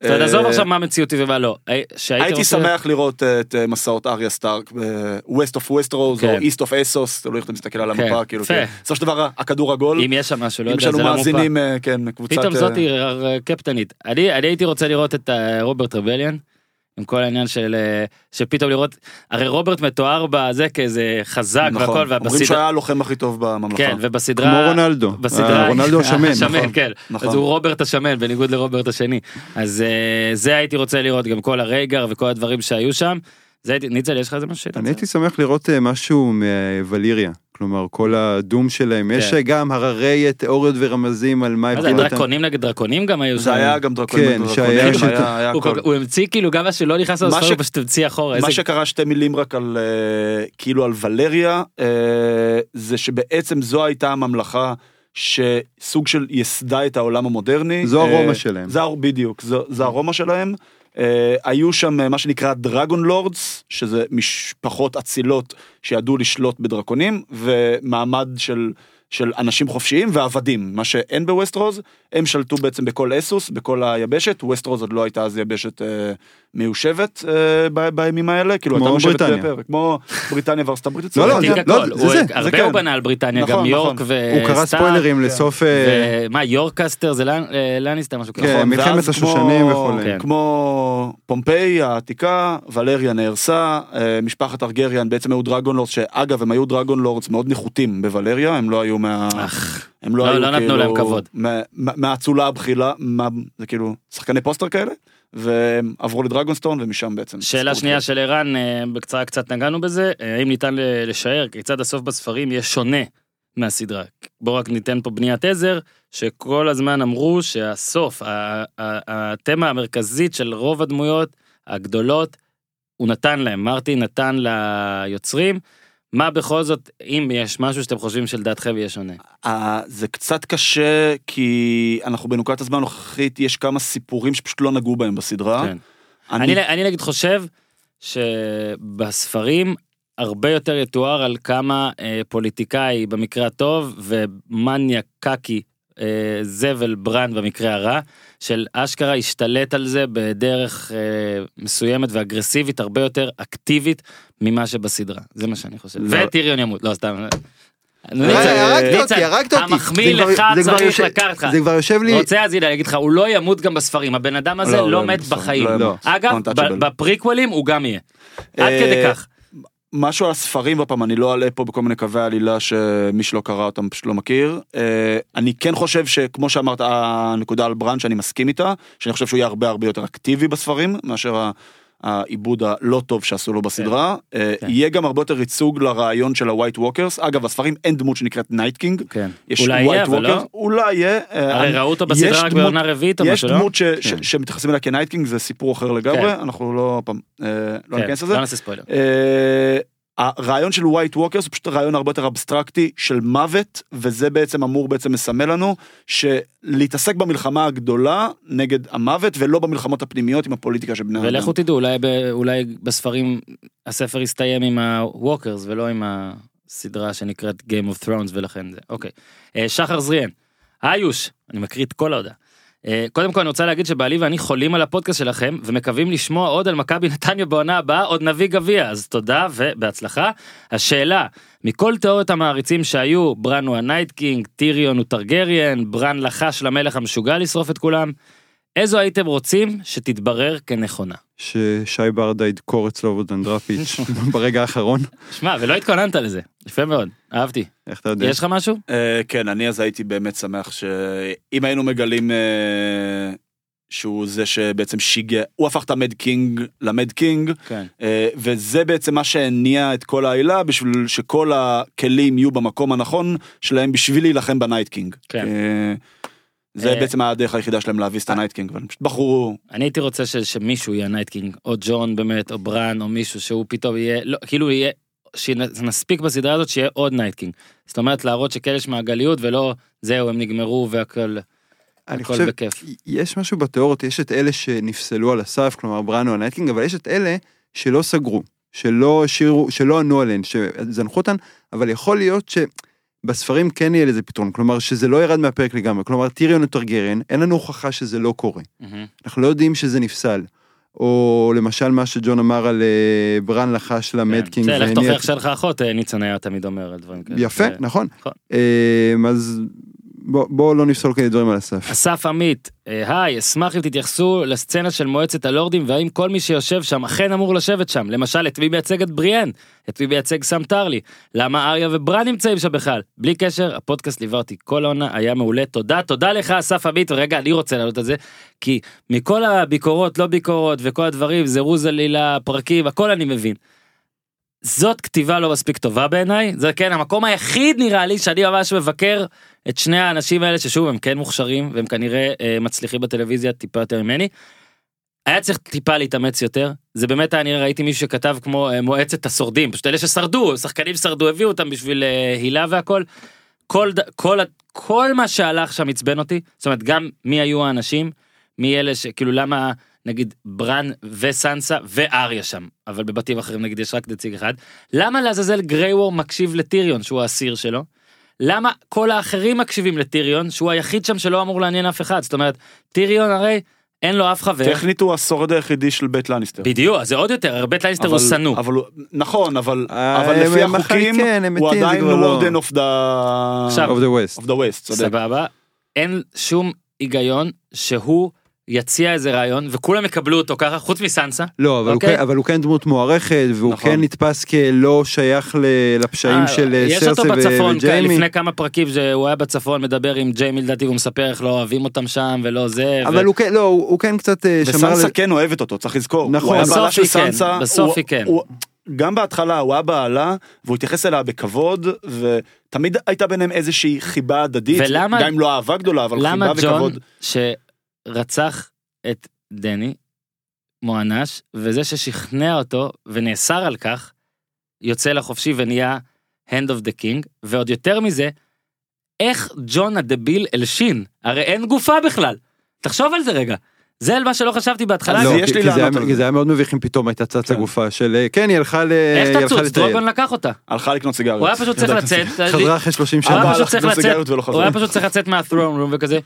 זאת אומרת, אה, עזוב עכשיו מה מציאותי ומה לא. אה, הייתי שמח לראות אה, את מסעות אריה סטארק ב-West of Westeros או כן. East of Essos, תלוי איך אתה מסתכל על כן, המפה, כאילו. כן. בסופו של דבר הכדור עגול, אם יש שם משהו, לא אם יודע, יש זה לנו לא מופע. מאזינים, אה, כן, קבוצת... פתאום זאתי אה, קפטנית. אני הייתי רוצה לראות את רוברט Rebellion. עם כל העניין של אה, שפתאום לראות הרי רוברט מתואר בזה כאיזה חזק נכון, והכל אומרים שהוא ובסדרה היה הלוחם הכי טוב בממלכה. כן ובסדרה כמו רונלדו. בסדרה אה, רונלדו השמן, השמן נכון. כן נכון. אז הוא רוברט השמן בניגוד לרוברט השני אז אה, זה הייתי רוצה לראות גם כל הרייגר וכל הדברים שהיו שם. זה הייתי ניצל יש לך איזה משהו? שאתה אני? הייתי שמח לראות משהו מווליריה. כלומר, כל הדום שלהם. יש כן. גם הררי תיאוריות ורמזים על מה הבדיל אותם. דרקונים נגד דרקונים גם היו זה. היה גם דרקונים, כן, דרקונים, שהיה היה- היה הוא המציא כאילו גם מה שלא נכנס לספר הוא פשוט המציא אחורה. מה שקרה שתי מילים רק על אה, כאילו על ולריה אה, זה שבעצם זו הייתה הממלכה שסוג של יסדה את העולם המודרני. זו הרומא אה, שלהם. זה בדיוק זו, זה הרומא שלהם. אה, היו שם אה, מה שנקרא דרגון לורדס שזה משפחות אצילות שידעו לשלוט בדרקונים ומעמד של. של אנשים חופשיים ועבדים מה שאין בווסטרוז הם שלטו בעצם בכל אסוס בכל היבשת ווסטרוז עוד לא הייתה אז יבשת אה, מיושבת אה, ב- בימים האלה כאילו מיושבת בריטניה. בפרק, כמו בריטניה וארצות הברית לא, לא, העתיק זה- זה הרבה כן. הוא בנה על בריטניה, נכון, גם יורק נכון. וסטארק. הוא קרא ספוילרים לסוף... אה, ומה יורקסטר זה אה, לניסטר משהו כזה. כן, נכון, מלחמת השושנים כמו- וכולי. כן. כמו פומפיי העתיקה, ולריה נהרסה, משפחת ארגריאן בעצם היו דרגון לורדס, שאגב הם היו דרגון לורדס מאוד נחותים בוולריה, הם לא היו מה... הם לא לא- לא נתנו כאילו... להם כבוד. מה- מה- מהאצולה הבכילה, מה- זה כאילו שחקני פוסטר כאלה, והם עברו לדרגונסטון ומשם בעצם. שאלה שנייה. של ערן, אה, בקצרה קצת נגענו בזה, אה, האם ניתן לשער כיצד הסוף בספרים יהיה שונה מהסדרה? בואו רק ניתן פה בניית עזר, שכל הזמן אמרו שהסוף, התמה המרכזית של רוב הדמויות הגדולות, הוא נתן להם, מרטי נתן ליוצרים. מה בכל זאת, אם יש משהו שאתם חושבים שלדעתכם יהיה שונה? אה, זה קצת קשה, כי אנחנו בנקודת הזמן הנוכחית, יש כמה סיפורים שפשוט לא נגעו בהם בסדרה. כן. אני, אני נגיד חושב שבספרים הרבה יותר יתואר על כמה אה, פוליטיקאי במקרה הטוב ומניה קקי אה, זבל ברנד במקרה הרע של אשכרה השתלט על זה בדרך אה, מסוימת ואגרסיבית הרבה יותר אקטיבית ממה שבסדרה זה מה שאני חושב לא. וטיריון ימות לא סתם. ניצן, הרגת אותי, ניצן, הרגת אותי. המחמיא לך צריך לקחת לך. זה כבר יושב לי... רוצה אז הנה אני אגיד לך הוא לא ימות גם בספרים הבן אדם הזה לא, לא לא מת בחיים לא. אגב ב prequels הוא גם יהיה. עד אה, כדי כך. משהו על הספרים, והפעם אני לא אעלה פה בכל מיני קווי עלילה שמי שלא קרא אותם פשוט לא מכיר. אה, אני כן חושב שכמו שאמרת, הנקודה על ברנד שאני מסכים איתה, שאני חושב שהוא יהיה הרבה הרבה יותר אקטיבי בספרים, מאשר העיבוד הלא טוב שעשו לו בסדרה. אה, כן. יהיה גם הרבה יותר ייצוג לרעיון של ה-white walkers. אגב, בספרים אין דמות שנקראת Night King. כן. יש אולי יהיה, אבל. לא. אולי יהיה. אה, הרי ראו אותו יש בסדרה רק בעונה רביעית או יש משהו, לא? דמות ש- ש- כן. שמתייחסים אליה כ Night King זה סיפור אחר לגמרי, אנחנו לא, פעם, אה, לא כן, ניכנס לזה. לא נעשה ספוילר. אה, הרעיון של white walkers הוא פשוט רעיון הרבה יותר אבסטרקטי של מוות, וזה בעצם אמור בעצם לסמל לנו שלהתעסק במלחמה הגדולה נגד המוות ולא במלחמות הפנימיות עם הפוליטיקה של בני האדם. ולכו תדעו, אולי, ב, אולי בספרים הספר יסתיים עם ה walkers ולא עם הסדרה שנקראת Game of Thrones ולכן זה. אוקיי. אה, שחר זריאן, היוש, אני מקריא את כל ההודעה. אה, קודם כל אני רוצה להגיד שבעלי ואני חולים על הפודקאסט שלכם ומקווים לשמוע עוד על מכבי נתניה בעונה הבאה עוד נביא גביע אז תודה ובהצלחה. השאלה מכל תיאוריות המעריצים שהיו ברן הוא הנייט קינג טיריון הוא טרגריאן ברן לחש למלך המשוגע לשרוף את כולם. איזו הייתם רוצים שתתברר כנכונה. ששי ברדה ידקור אצלו וודנדרפיץ' ברגע האחרון. שמע ולא התכוננת לזה יפה מאוד אהבתי איך אתה יודע? יש לך משהו? אה, כן, אני אז הייתי באמת שמח שאם היינו מגלים אה, שהוא זה שבעצם שיגע, הוא הפך את המד קינג למד קינג, כן. אה, וזה בעצם מה שהניע את כל העילה בשביל שכל הכלים יהיו במקום הנכון שלהם בשביל להילחם בנייט קינג. כן. זה אה, בעצם הדרך היחידה שלהם להביס את ה Night King, והם פשוט בחרו, אני הייתי רוצה ש, שמישהו יהיה Night King או ג'ון באמת או ברן או מישהו שהוא פתאום יהיה לא כאילו יהיה שנספיק בסדרה הזאת שיהיה עוד Night King. זאת אומרת להראות שכן יש מעגליות ולא זהו הם נגמרו והכל אני הכל חושב, בכיף. יש משהו בתיאוריות, יש את אלה שנפסלו על הסף, כלומר ברן הוא ה Night King, אבל יש את אלה שלא סגרו, שלא השאירו, שלא ענו עליהן, שזנחו אותן, אבל יכול להיות שבספרים כן יהיה לזה פתרון, כלומר שזה לא ירד מהפרק לגמרי, כלומר טיריון וטרגריאן, אין לנו הוכחה שזה לא קורה, מהמם. אנחנו לא יודעים שזה נפסל. או למשל מה שג'ון אמר על אה, ברן לחש למדקינג. כן. זה, לך תוכיח את- שאין לך אחות אה, ניצן היה תמיד אומר על דברים כאלה. יפה, זה- נכון. נכון. אה, אז בוא בוא לא נפסול כאלה דברים על הסף. אסף עמית, אה, היי, אשמח אם תתייחסו לסצנה של מועצת הלורדים והאם כל מי שיושב שם אכן אמור לשבת שם. למשל, את מי מייצג את בריאן? את מי מייצג סם טרלי? למה אריה וברן נמצאים שם בכלל? בלי קשר, הפודקאסט ליווה אותי כל העונה, היה מעולה. תודה, תודה לך אסף עמית, ורגע, אני רוצה לעלות על זה, כי מכל הביקורות, לא ביקורות וכל הדברים, זירוז עלילה, פרקים, הכל אני מבין. זאת כתיבה לא מספיק טובה בעיניי, זה כן המקום היחיד נראה לי שאני ממש מבקר את שני האנשים האלה ששוב הם כן מוכשרים והם כנראה אה, מצליחים בטלוויזיה טיפה יותר ממני. היה צריך טיפה להתאמץ יותר זה באמת נראה ראיתי מישהו שכתב כמו אה, מועצת השורדים פשוט אלה ששרדו שחקנים שרדו הביאו אותם בשביל אה, הילה והכל. כל כל ה- כל מה שהלך שם עצבן אותי זאת אומרת גם מי היו האנשים מי אלה שכאילו למה נגיד ברן וסנסה ואריה שם אבל בבתים אחרים נגיד יש רק נציג אחד למה לעזאזל גרייוור מקשיב לטיריון שהוא האסיר שלו. למה כל האחרים מקשיבים לטיריון שהוא היחיד שם שלא אמור לעניין אף אחד זאת אומרת טיריון הרי אין לו אף חבר טכנית הוא השורד היחידי של בית לניסטר. בדיוק זה עוד יותר בית לניסטר הוא שנוא אבל נכון, אבל אה, אבל לפי החוקים כן, הוא עדיין וורדן אוף דה צודק. סבבה אין שום היגיון שהוא יציע איזה רעיון וכולם יקבלו אותו ככה חוץ מסנסה. לא, אבל, אוקיי. הוא, כן, אבל הוא כן דמות מוערכת, והוא נכון. כן נתפס כלא שייך ל- לפשעים אה, של אה, יש סרסי אותו ו- בצפון כן, וג'יימי. לפני כמה פרקים שהוא היה בצפון מדבר עם ג'יימי לדעתי הוא מספר איך לא אוהבים אותם שם ולא זה. אבל הוא כן, לא, הוא, הוא כן קצת אה, שמר... וסנסה ל- כן אוהבת אותו, צריך לזכור. נכון. בסוף היא כן, סנסה, בסוף הוא- היא כן. הוא- גם בהתחלה הוא היה בעלה, והוא התייחס אליה בכבוד, ותמיד הייתה ביניהם איזושהי חיבה הדדית, ולמה- גם אם לא אהבה גדולה, אבל למה חיבה ג'ון שרצח את דני מואנש וזה ששכנע אותו ונאסר על כך יוצא לחופשי ונהיה hand of the king ועוד יותר מזה איך ג'ון הדביל הלשין הרי אין גופה בכלל תחשוב על זה רגע זה על מה שלא חשבתי בהתחלה לא, יש לי זה, לענות על כי זה. זה היה מאוד מביך אם פתאום הייתה צצה כן. גופה של אה, כן היא הלכה ל... איך תצוץ. דרוגון לקח אותה הלכה לקנות סיגריות. הוא היה פשוט צריך לצאת חזרה אחרי 30 הוא היה אבא שנה. הוא. היה פשוט צריך לצאת מהת'רון רום וכזה.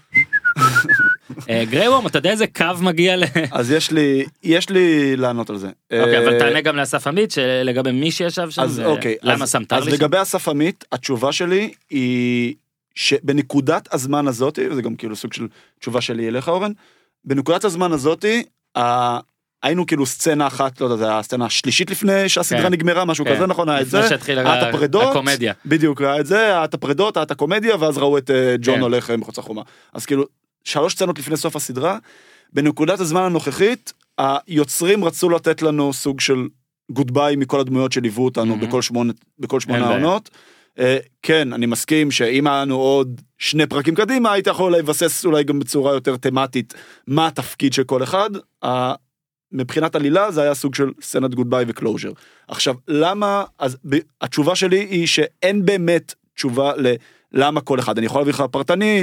אה, גריי וורם אתה יודע איזה קו מגיע ל... אז יש לי, יש לי לענות על זה. אוקיי אבל אה, תענה גם לאסף עמית שלגבי מי שישב שם אז אוקיי, למה אז- שם אז. לגבי אסף עמית, התשובה שלי היא שבנקודת הזמן הזאתי, וזה גם כאילו סוג של תשובה שלי אליך אורן, בנקודת הזמן הזאתי, ה- היינו כאילו סצנה אחת, לא יודע, זה היה הסצנה השלישית לפני שהסדרה כן. נגמרה, משהו כן. כזה, נכון? היה את זה, היה את הפרדות, הקומדיה. בדיוק, היה את זה, היה את הפרדות, היה את הקומדיה, ואז ראו את אה, ג'ון כן. הולך מחוץ לחומה. אז כאילו, שלוש סצנות לפני סוף הסדרה, בנקודת הזמן הנוכחית, היוצרים רצו לתת לנו סוג של goodbye מכל הדמויות שליוו אותנו מהמם. בכל שמונה, בכל שמונה. העונות. אה, כן, אני מסכים שאם היה לנו עוד שני פרקים קדימה, היית יכול לבסס אולי גם בצורה יותר תמטית מה התפקיד של כל אחד. מבחינת עלילה זה היה סוג של סצנת goodbye ו closure. עכשיו, למה, אז ב, התשובה שלי היא שאין באמת תשובה ל... למה כל אחד, אני יכול להביא לך פרטני,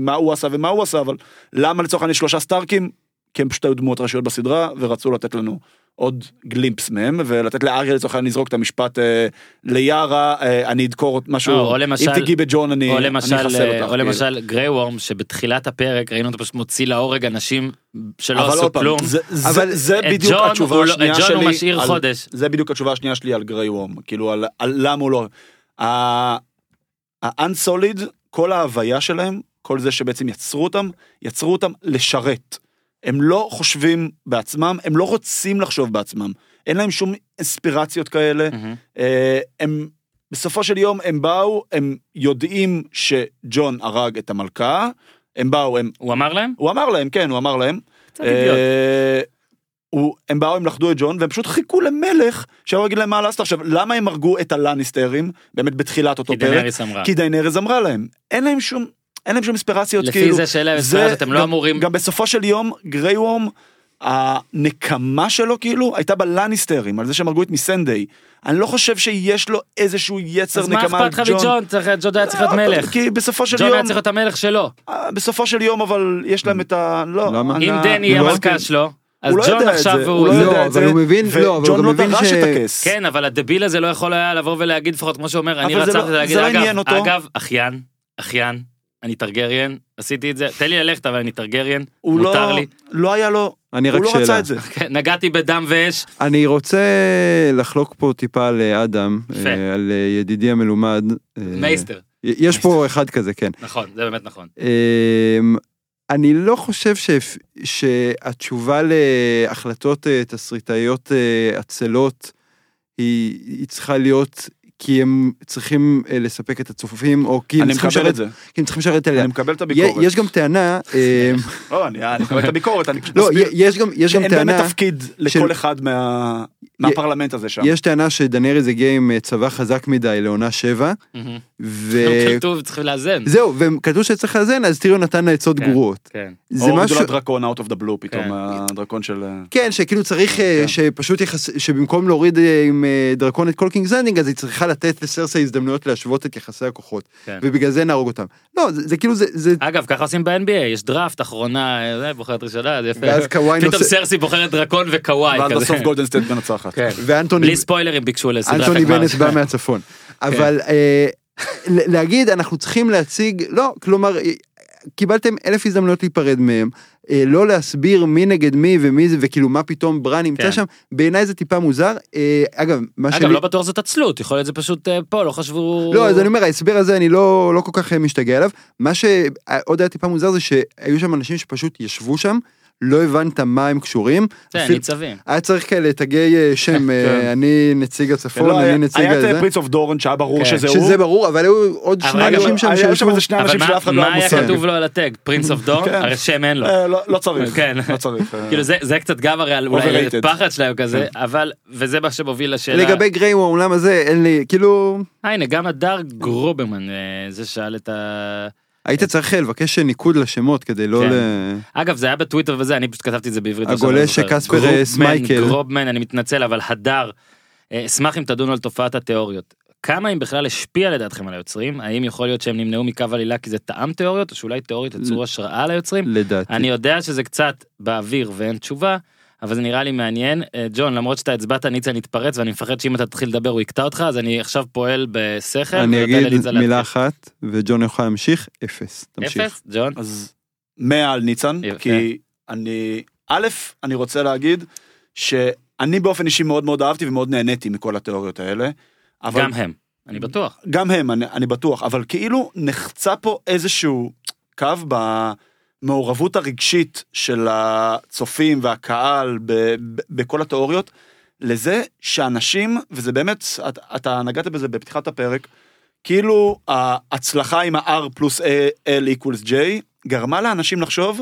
מה הוא עשה ומה הוא עשה, אבל למה לצורך העניין שלושה סטארקים? כי הם פשוט היו דמויות ראשיות בסדרה, ורצו לתת לנו עוד גלימפס מהם, ולתת לאריה לצורך העניין לזרוק את המשפט אה, ליארה, אה, אני אדקור משהו, או למשל- אם תגיעי בג'ון אני או אני למשל, אחסל אה, אותך. או למשל גריי וורם שבתחילת הפרק ראינו אותו פשוט מוציא להורג אנשים שלא אבל עשו כלום. זה, זה, אבל זה את בדיוק ג'ון התשובה הוא לא- השנייה את שלי. ג'ון הוא משאיר על- חודש. זה בדיוק התשובה השנייה שלי על גריי וורם, כאילו על, על למה הוא לא... ה- ה-unsoliד, כל ההוויה שלהם, כל זה שבעצם יצרו אותם, יצרו אותם לשרת. הם לא חושבים בעצמם, הם לא רוצים לחשוב בעצמם. אין להם שום אספירציות כאלה. אה, הם, בסופו של יום הם באו, הם יודעים שג'ון הרג את המלכה, הם באו, הם הוא אמר להם? הוא אמר להם, כן, הוא אמר להם. קצת אידיוט. הוא, הם באו, הם לכדו את ג'ון, והם פשוט חיכו למלך שיבוא להגיד להם מה לעשות. עכשיו, למה הם הרגו את הלניסטרים, באמת בתחילת אותו כי פרק? כי דיינרז אמרה להם. אין להם שום, אין להם שום אספירציות, לפי כאילו. זה שאלה האספירציות, אתם לא גם- אמורים- גם בסופו של יום, גריי וורם, הנקמה שלו כאילו הייתה בלניסטרים, על זה שהם הרגו את מיסנדיי. אני לא חושב שיש לו איזשהו יצר אז מה נקמה על אכפת לך ג'ון. מג'ון? צריך- ג'ון היה צריך להיות אה, מלך. כי בסופו של ג'ון יום, היה צריך להיות המלך שלו. אה, בסופו של יום אבל יש להם את ה... לא. אם דני לא, המלכה שלו, אז הוא לא ג'ון עכשיו זה, הוא... הוא לא לא, יודע את אבל זה, הוא מבין- לא, אבל הוא לא מבין דרש ש- את הכס. כן, אבל הדביל הזה לא יכול היה לבוא ולהגיד לפחות כמו שאומר, אני אבל רצחתי לא- להגיד, זה לא אגב. אגב, אחיין, אחיין, אני טרגריאן, עשיתי את זה, תן לי ללכת אבל אני טרגריאן, הוא מותר לא, לי. לא היה לו, אני הוא רק לא רצה. את זה. כן, נגעתי בדם ואש, אני רוצה לחלוק פה טיפה על אדם, יפה. אה, על אה, ידידי המלומד. אה, מייסטר, יש פה אחד כזה, כן. נכון, זה באמת נכון. אני לא חושב ש... שהתשובה להחלטות אה, תסריטאיות אה, עצלות היא, היא צריכה להיות כי הם צריכים אה, לספק את הצופים או כי הם אני צריכים מקבל לשרת, את זה, כי הם צריכים לשרת עליה. אני מקבל את הביקורת. יש גם טענה, אמ, לא, אני אני מקבל את הביקורת, אני פשוט לא, מסביר יש גם, יש גם שאין באמת טענה, תפקיד לכל אחד מה- מהפרלמנט הזה שם. יש טענה שדנאריס הגיע עם אה, צבא חזק מדי לעונה 7, מהמם. ו... כתוב, צריכים לאזן. זהו, והם כתבו שצריך לאזן, אז טיריון נתן לה עצות כן. גרועות. כן. זה או משהו... גדול הדרקון out of the blue פתאום, כן. הדרקון של... כן, שכאילו צריך אה, כן. שפשוט יחס... שבמקום להוריד אה, עם אה, דרקון את כל קינג זנדינג, אז היא צריכה לתת לסרסה הזדמנויות להשוות את יחסי הכוחות. כן. ובגלל זה נהרוג אותם. לא, זה, זה כאילו זה... זה... אגב, ככה עושים ב-NBA, יש דראפט, אחרונה, זה, בוחרת ראשונה, זה יפה. ואז קוואי פתאום נושא- סרסי בוחרת דרקון וקוואי ואז כזה. בסוף גולדן סטייט מנצחת. כן. ואנטוני בלי ספוילרים ביקשו לסדרת אנטוני. בנט בא מהצפון. אבל אה, ל- להגיד, אנחנו צריכים להציג, לא, כלומר, קיבלתם אלף הזדמנויות להיפרד מהם, אה, לא להסביר מי נגד מי ומי זה, וכאילו מה פתאום ברן נמצא כן. שם, בעיניי זה טיפה מוזר. אה, אגב, מה אגב, שלי... לא בטוח זאת עצלות, יכול להיות זה פשוט אה, פה, לא חשבו... לא, אז אני אומר, ההסבר הזה אני לא, לא כל כך אה, משתגע עליו. מה שעוד היה טיפה מוזר זה שהיו שם אנשים שפשוט ישבו שם, לא הבנת מה הם קשורים. זה, אפילו- ניצבים. היה צריך כאלה תגי אה, שם, אה, כן. אני נציג הצפון, לא, אני היה- נציג היה את הזה. פרינס אוף דורן שהיה ברור כן. שזה הוא. שזה ברור, אבל היו עוד שני אנשים שם היה שם. איזה שני אנשים מה- שאף אחד לא מה היה היה מושג. כתוב לו על הטג? prince of דורן? כן. הרי שם אין לו. אה, לא- לא צריך. כן. לא צריך. אה. כאילו זה זה קצת גם הרי על אולי. פחד שלהם כזה, אבל, וזה מה שמוביל לשאלה. לגבי גריי וורם, למה זה, אין לי, כאילו, אה, הנה, גם הדר גרוברמן, אה, זה שאל את ה... היית צריך לבקש ניקוד לשמות כדי לא כן. ל... אגב, זה היה בטוויטר וזה, אני פשוט כתבתי את זה בעברית. אה, גרובמן, סמייקל. גרובמן, אני מתנצל, אבל הדר, אה, אשמח אם תדונו על תופעת התיאוריות. כמה אם בכלל השפיע לדעתכם על היוצרים? האם יכול להיות שהם נמנעו מקו עלילה כי זה תאם תיאוריות, או שאולי תיאוריות יצרו השראה ליוצרים? לדעתי. אני יודע שזה קצת באוויר ואין תשובה, אבל זה נראה לי מעניין. אה, ג'ון, למרות שאתה הצבעת, ניצן יתפרץ, ואני מפחד שאם אתה תתחיל לדבר הוא יקטע אותך, אז אני עכשיו פועל בשכל. אני אגיד מילה להתחיל. אחת, וג'ון יוכל להמשיך, אפס. תמשיך. אפס, ג'ון? אז 100 על ניצן, יפה. כי אני, א', אני רוצה להגיד שאני באופן אישי מאוד מאוד אהבתי ומאוד נהניתי מכל התיאוריות האלה. אבל גם הם, אני בטוח. גם הם, אני, אני בטוח, אבל כאילו נחצה פה איזשהו קו במעורבות הרגשית של הצופים והקהל ב, ב, בכל התיאוריות, לזה שאנשים, וזה באמת, אתה, אתה נגעת בזה בפתיחת הפרק, כאילו ההצלחה עם ה-R פלוס L equals J גרמה לאנשים לחשוב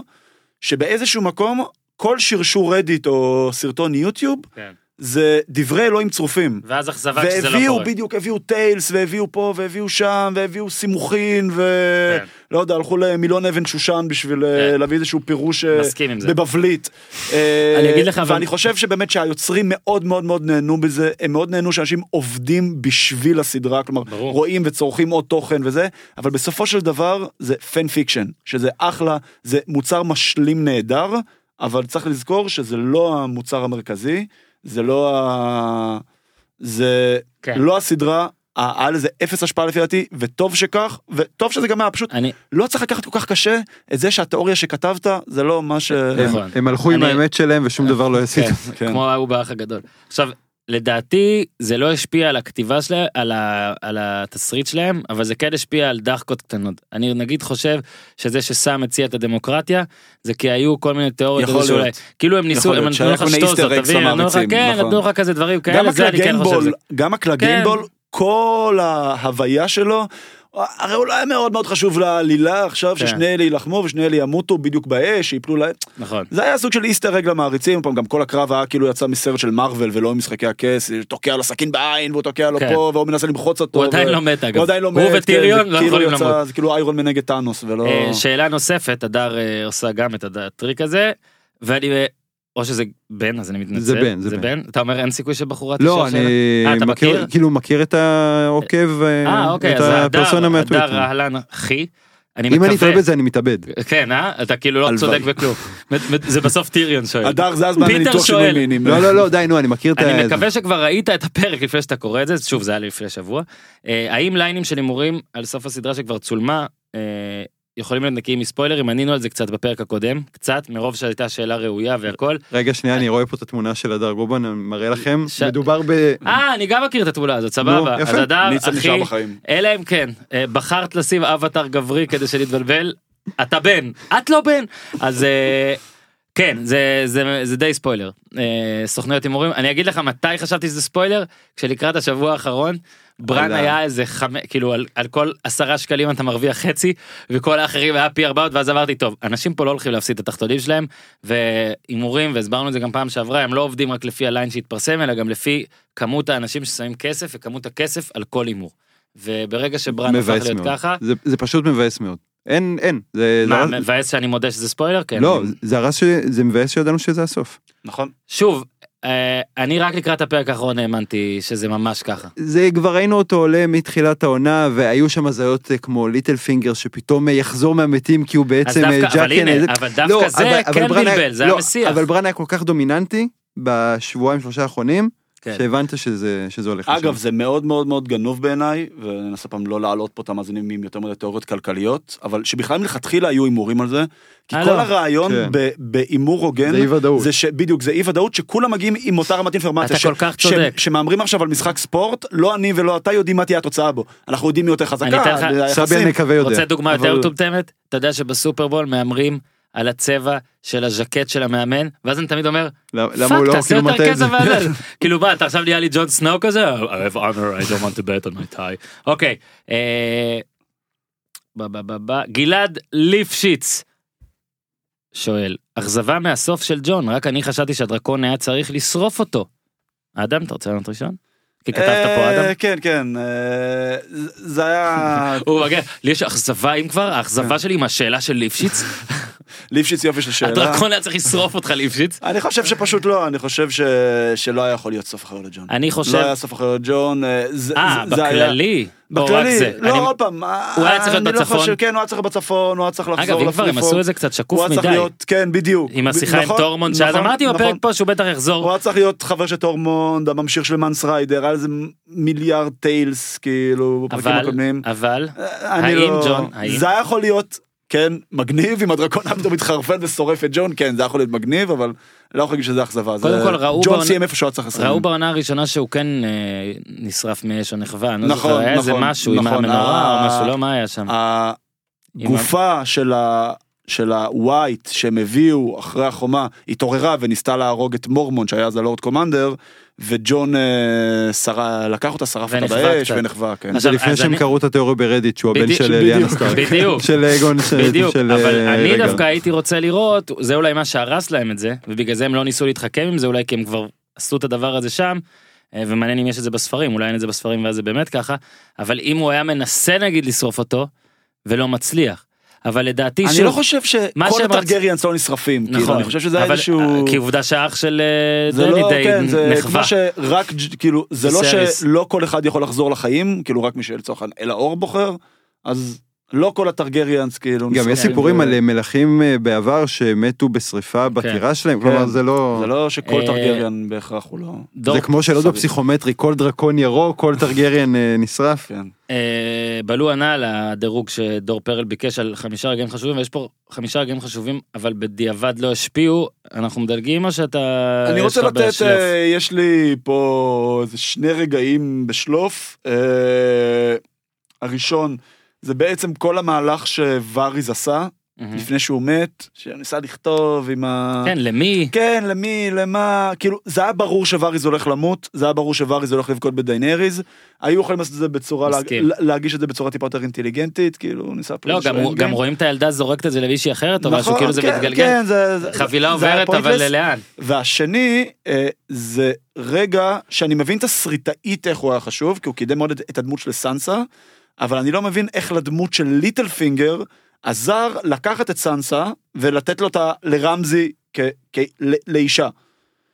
שבאיזשהו מקום כל שרשור רדיט או סרטון יוטיוב כן. זה דברי אלוהים צרופים. ואז אכזבה כשזה לא והביאו קורה. בדיוק הביאו טיילס והביאו פה והביאו שם והביאו סימוכין כן. לא יודע, הלכו למיליון אבן שושן בשביל אה, כן. להביא איזשהו פירוש אה. בבבלית. אה, אני אגיד לך, ואני חושב שבאמת שהיוצרים מאוד מאוד מאוד נהנו בזה, הם מאוד נהנו שאנשים עובדים בשביל הסדרה, כלומר. רואים וצורכים עוד תוכן וזה, אבל בסופו של דבר זה fan fiction, שזה אחלה, זה מוצר משלים נהדר, אבל צריך לזכור שזה לא המוצר המרכזי, זה לא ה... זה כן. לא הסדרה, היה לזה אפס השפעה לפי דעתי, וטוב שכך, וטוב שזה גם היה פשוט, אני, לא צריך לקחת כל כך קשה את זה שהתיאוריה שכתבת, זה לא מה ש... הם- נכון. הם הלכו עם אני- האמת שלהם ושום דבר לא יסיט. כן, כן. כמו ההוא באח הגדול. עכשיו, לדעתי זה לא השפיע על הכתיבה שלהם, על, ה, על התסריט שלהם, אבל זה כן השפיע על דחקות קטנות. אני נגיד חושב שזה שסם הציע את הדמוקרטיה, זה כי היו כל מיני תיאוריות, יכול שאולי, להיות. כאילו הם ניסו, הם נתנו לך איסטר אתה מבין, נתנו לך, כן, נכון. כזה דברים כאלה, זה אני כן חושב. גם הקלגיימבול, כל ההוויה שלו, הרי אולי היה מאוד מאוד חשוב לעלילה עכשיו כן. ששני אלה יילחמו ושני אלה ימותו בדיוק באש, שיפלו להם. נכון. זה היה סוג של איסטר אג למעריצים, פעם גם כל הקרב היה כאילו יצא מסרט של מארוול ולא ממשחקי הכס, תוקע לו סכין בעין והוא תוקע לו כן. פה והוא מנסה למחוץ אותו. הוא עדיין ו- לא מת אגב. הוא עדיין לא הוא מת, כן, וטיריון לא יכולים יצא- למות. זה כאילו איירון מן נגד טאנוס ולא... אה, שאלה נוספת, הדר אה, עושה גם את הטריק הזה, ואני, אה, או שזה בן, אז אני מתנצל. זה בן, זה בן. אתה אומר אין סיכוי שבחורה לא, תשאל שאלה? אני אה, אתה מכיר, מכיר? כאילו מכיר את העוקב, אה, אוקיי, את אז הפרסונה מהטוויטר. הדר אהלן אחי. אני אם אני מקווה, טועה בזה אני מתאבד. כן, אה? אתה כאילו לא. צודק בכלום. זה בסוף טיריון שואל. הדר זה הזמן לניתוח. שינוי מינים. לא, לא, לא, די, נו, אני מכיר את ה... אני מקווה שכבר ראית את הפרק לפני שאתה קורא את זה, שוב זה היה לפני שבוע. אה, האם ליינים של הימורים על סוף הסדרה שכבר צולמה, אה, יכולים להיות נקיים מספוילרים, ענינו על זה קצת בפרק הקודם, קצת, מרוב שהייתה שאלה ראויה והכל. רגע, שנייה, אני רואה פה את התמונה של הדר גובן, אני מראה לכם, ש- מדובר ב... אה, אני גם מכיר את התמונה הזאת, סבבה. יפה. אז הדר, אחי. אלא אם כן, אה, בחרת לשים אבטר גברי כדי שנתבלבל, אתה בן, את לא בן. אז אה, כן, זה, זה, זה די ספוילר. אה, סוכנויות הימורים, אני אגיד לך מתי חשבתי שזה ספוילר, כשלקראת השבוע האחרון, ברן. היה איזה חמש, כאילו על, על כל עשרה שקלים אתה מרוויח חצי, וכל האחרים היה פי ארבעות, ואז אמרתי, טוב, אנשים פה לא הולכים להפסיד את התחתונים שלהם, והימורים, והסברנו את זה גם פעם שעברה, הם לא עובדים רק לפי הליין שהתפרסם, אלא גם לפי כמות האנשים ששמים כסף וכמות הכסף על כל הימור. וברגע שברן הפך להיות מאוד. ככה, זה- זה פשוט מבאס מאוד. אין, אין. זה... מה, זה- מבאס שאני מודה שזה ספוילר? כן. לא, אני- זה הרס ש... זה מבאס שידענו שזה הסוף. נכון. שוב, אני רק לקראת הפרק האחרון האמנתי שזה ממש ככה. זה כבר ראינו אותו עולה מתחילת העונה והיו שם הזיות אה, כמו ליטל פינגר שפתאום אה, יחזור מהמתים כי הוא בעצם אה, דווקא, אבל. הנה, אבל דווקא לא, זה כן היה- בלבל, זה היה לא, מסיח. אבל ברן היה כל כך דומיננטי בשבועיים שלושה האחרונים כן. שהבנת שזה שזה הולך אגב, לשם. זה מאוד מאוד מאוד גנוב בעיניי, וננסה פעם לא להעלות פה את המאזינים עם יותר מדי תיאוריות כלכליות, אבל שבכלל מלכתחילה היו הימורים על זה, כי אה, כל לא. הרעיון כן. בהימור הוגן, זה אי ודאות. זה שבדיוק, זה אי ודאות שכולם מגיעים עם אותה רמת אינפורמציה. אתה כל כך צודק. שמהמרים עכשיו על משחק ספורט, לא אני ולא אתה יודעים מה תהיה התוצאה בו. אנחנו יודעים מי יותר חזקה, אני אתן לך-. סבי נקווה יודע. רוצה דוגמה אבל- יותר מטומטמת? אתה יודע שבסופרבול מהמרים על הצבע של הז'קט של המאמן, ואז אני תמיד אומר, למה הוא לא תעשה את זה. כאילו מה אתה עכשיו נהיה לי ג'ון סנואו כזה? I have honor I don't want to bet on my tie. אוקיי. אה, גלעד ליפשיץ שואל, אכזבה מהסוף של ג'ון, רק אני חשבתי שהדרקון היה צריך לשרוף אותו. אדם, אתה רוצה לענות ראשון? כי כתבת פה אה, אדם. כן, כן, אה, זה היה... לי יש אכזבה אם כבר, האכזבה שלי מהשאלה של ליפשיץ, ליפשיץ יופי של שאלה. הדרקון היה צריך לשרוף אותך ליפשיץ. אני חושב שפשוט לא, אני חושב ש... שלא היה יכול להיות סוף אחר לג'ון. אני לא חושב, היה סוף אחר לג'ון. אה, אה, בכללי, בכללי. לא, עוד פעם. הוא היה צריך להיות לא בצפון? כן, הוא היה צריך להיות בצפון, הוא היה צריך לחזור אגב, אם כבר הם. עשו את זה קצת שקוף מדי, כן, בדיוק. עם השיחה עם נכון, טורמונד, שאז נכון, אמרתי בפרק נכון. פה שהוא בטח יחזור. הוא היה צריך להיות חבר של טורמונד, הממשיך של מאנס ריידר, היה איזה מיליארד tells, כאילו, בפרקים הקודמים. אבל, אני האם לא- ג'ון, האם? זה היה יכול להיות, כן, מגניב, אם הדרקון פתאום מתחרפן ושורף את ג'ון, כן, זה יכול להיות מגניב, אבל לא יכול להגיד שזה אכזבה. קודם זה- כל, ראו ג'ון בעונה- סיים איפה שהוא היה צריך לסיים. ראו בעונה הראשונה שהוא כן אה, נשרף מאש או נחווה, אני לא נכון, זוכר, היה איזה נכון, משהו עם נכון. המנורה או משהו, לא מה היה שם. הגופה של ה... של הווייט שהם הביאו אחרי החומה התעוררה וניסתה להרוג את מורמון שהיה אז הלורד קומנדר וג'ון אה, שרה, לקח אותה שרף אותה באש. ונחווה כן. זה לפני אז שהם קראו את התיאוריה ברדיט שהוא הבן של אליאנה סטארק. בדיוק. של אגון של בדיוק, אבל אה, אני. דווקא הייתי רוצה לראות, זה אולי מה שהרס להם את זה, ובגלל זה הם לא ניסו להתחכם עם זה, אולי כי הם כבר עשו את הדבר הזה שם, אה, ומעניין אם יש את זה בספרים, אולי אין את זה בספרים ואז זה באמת ככה, אבל אם הוא היה מנסה נגיד לשרוף אותו, ולא מצליח. אבל לדעתי אני שוב, לא חושב שכל הטרגריאנס לא נשרפים, כאילו, נכון, אני חושב שזה אבל, איזשהו... כי עובדה שהאח של אה, זה דני לא, די כן, זה נחווה. שרק, כאילו, זה לא. שלא כל אחד יכול לחזור לחיים, כאילו רק מי שלצורך העניין אל האור בוחר, אז לא כל הטרגריאנס כאילו גם יש סיפורים ו- על אה, מלכים אה, בעבר שמתו בשריפה בטירה שלהם, כלומר זה לא... זה לא שכל אה, טרגריאן בהכרח הוא לא... דור- זה כמו שלא. בפסיכומטרי, כל דרקון ירוק, כל טרגריאן נשרף. כן. אה, בלו ענה על הדירוג שדור פרל ביקש על חמישה רגעים חשובים ויש פה חמישה רגעים חשובים אבל בדיעבד לא השפיעו אנחנו מדלגים או שאתה אני רוצה לתת, בשלוף? יש לי פה איזה שני רגעים בשלוף. אה, הראשון, זה בעצם כל המהלך שוואריז עשה מהמם. לפני שהוא מת, שניסה לכתוב עם ה... כן למי כן, למי, למה, כאילו, זה היה ברור שוואריז הולך למות, זה היה ברור שוואריז הולך לבכות בדיינריז, היו יכולים לעשות את זה בצורה, לה. להגיש את זה בצורה טיפה יותר אינטליגנטית, כאילו, ניסה פה לא גם, הוא-. גם רואים את הילדה זורקת את זה למישהי אחרת או משהו נכון, כאילו זה כן, מתגלגל כן, זה, חבילה זה עוברת אבל. לאן והשני, אה, זה רגע שאני מבין את הסריטאית איך הוא היה חשוב, כי הוא קידם מאוד את הדמות של סנסה, אבל אני לא מבין איך לדמות של ליטל פינגר עזר לקחת את סנסה ולתת לו אותה לרמזי כ, כ, ל, לאישה.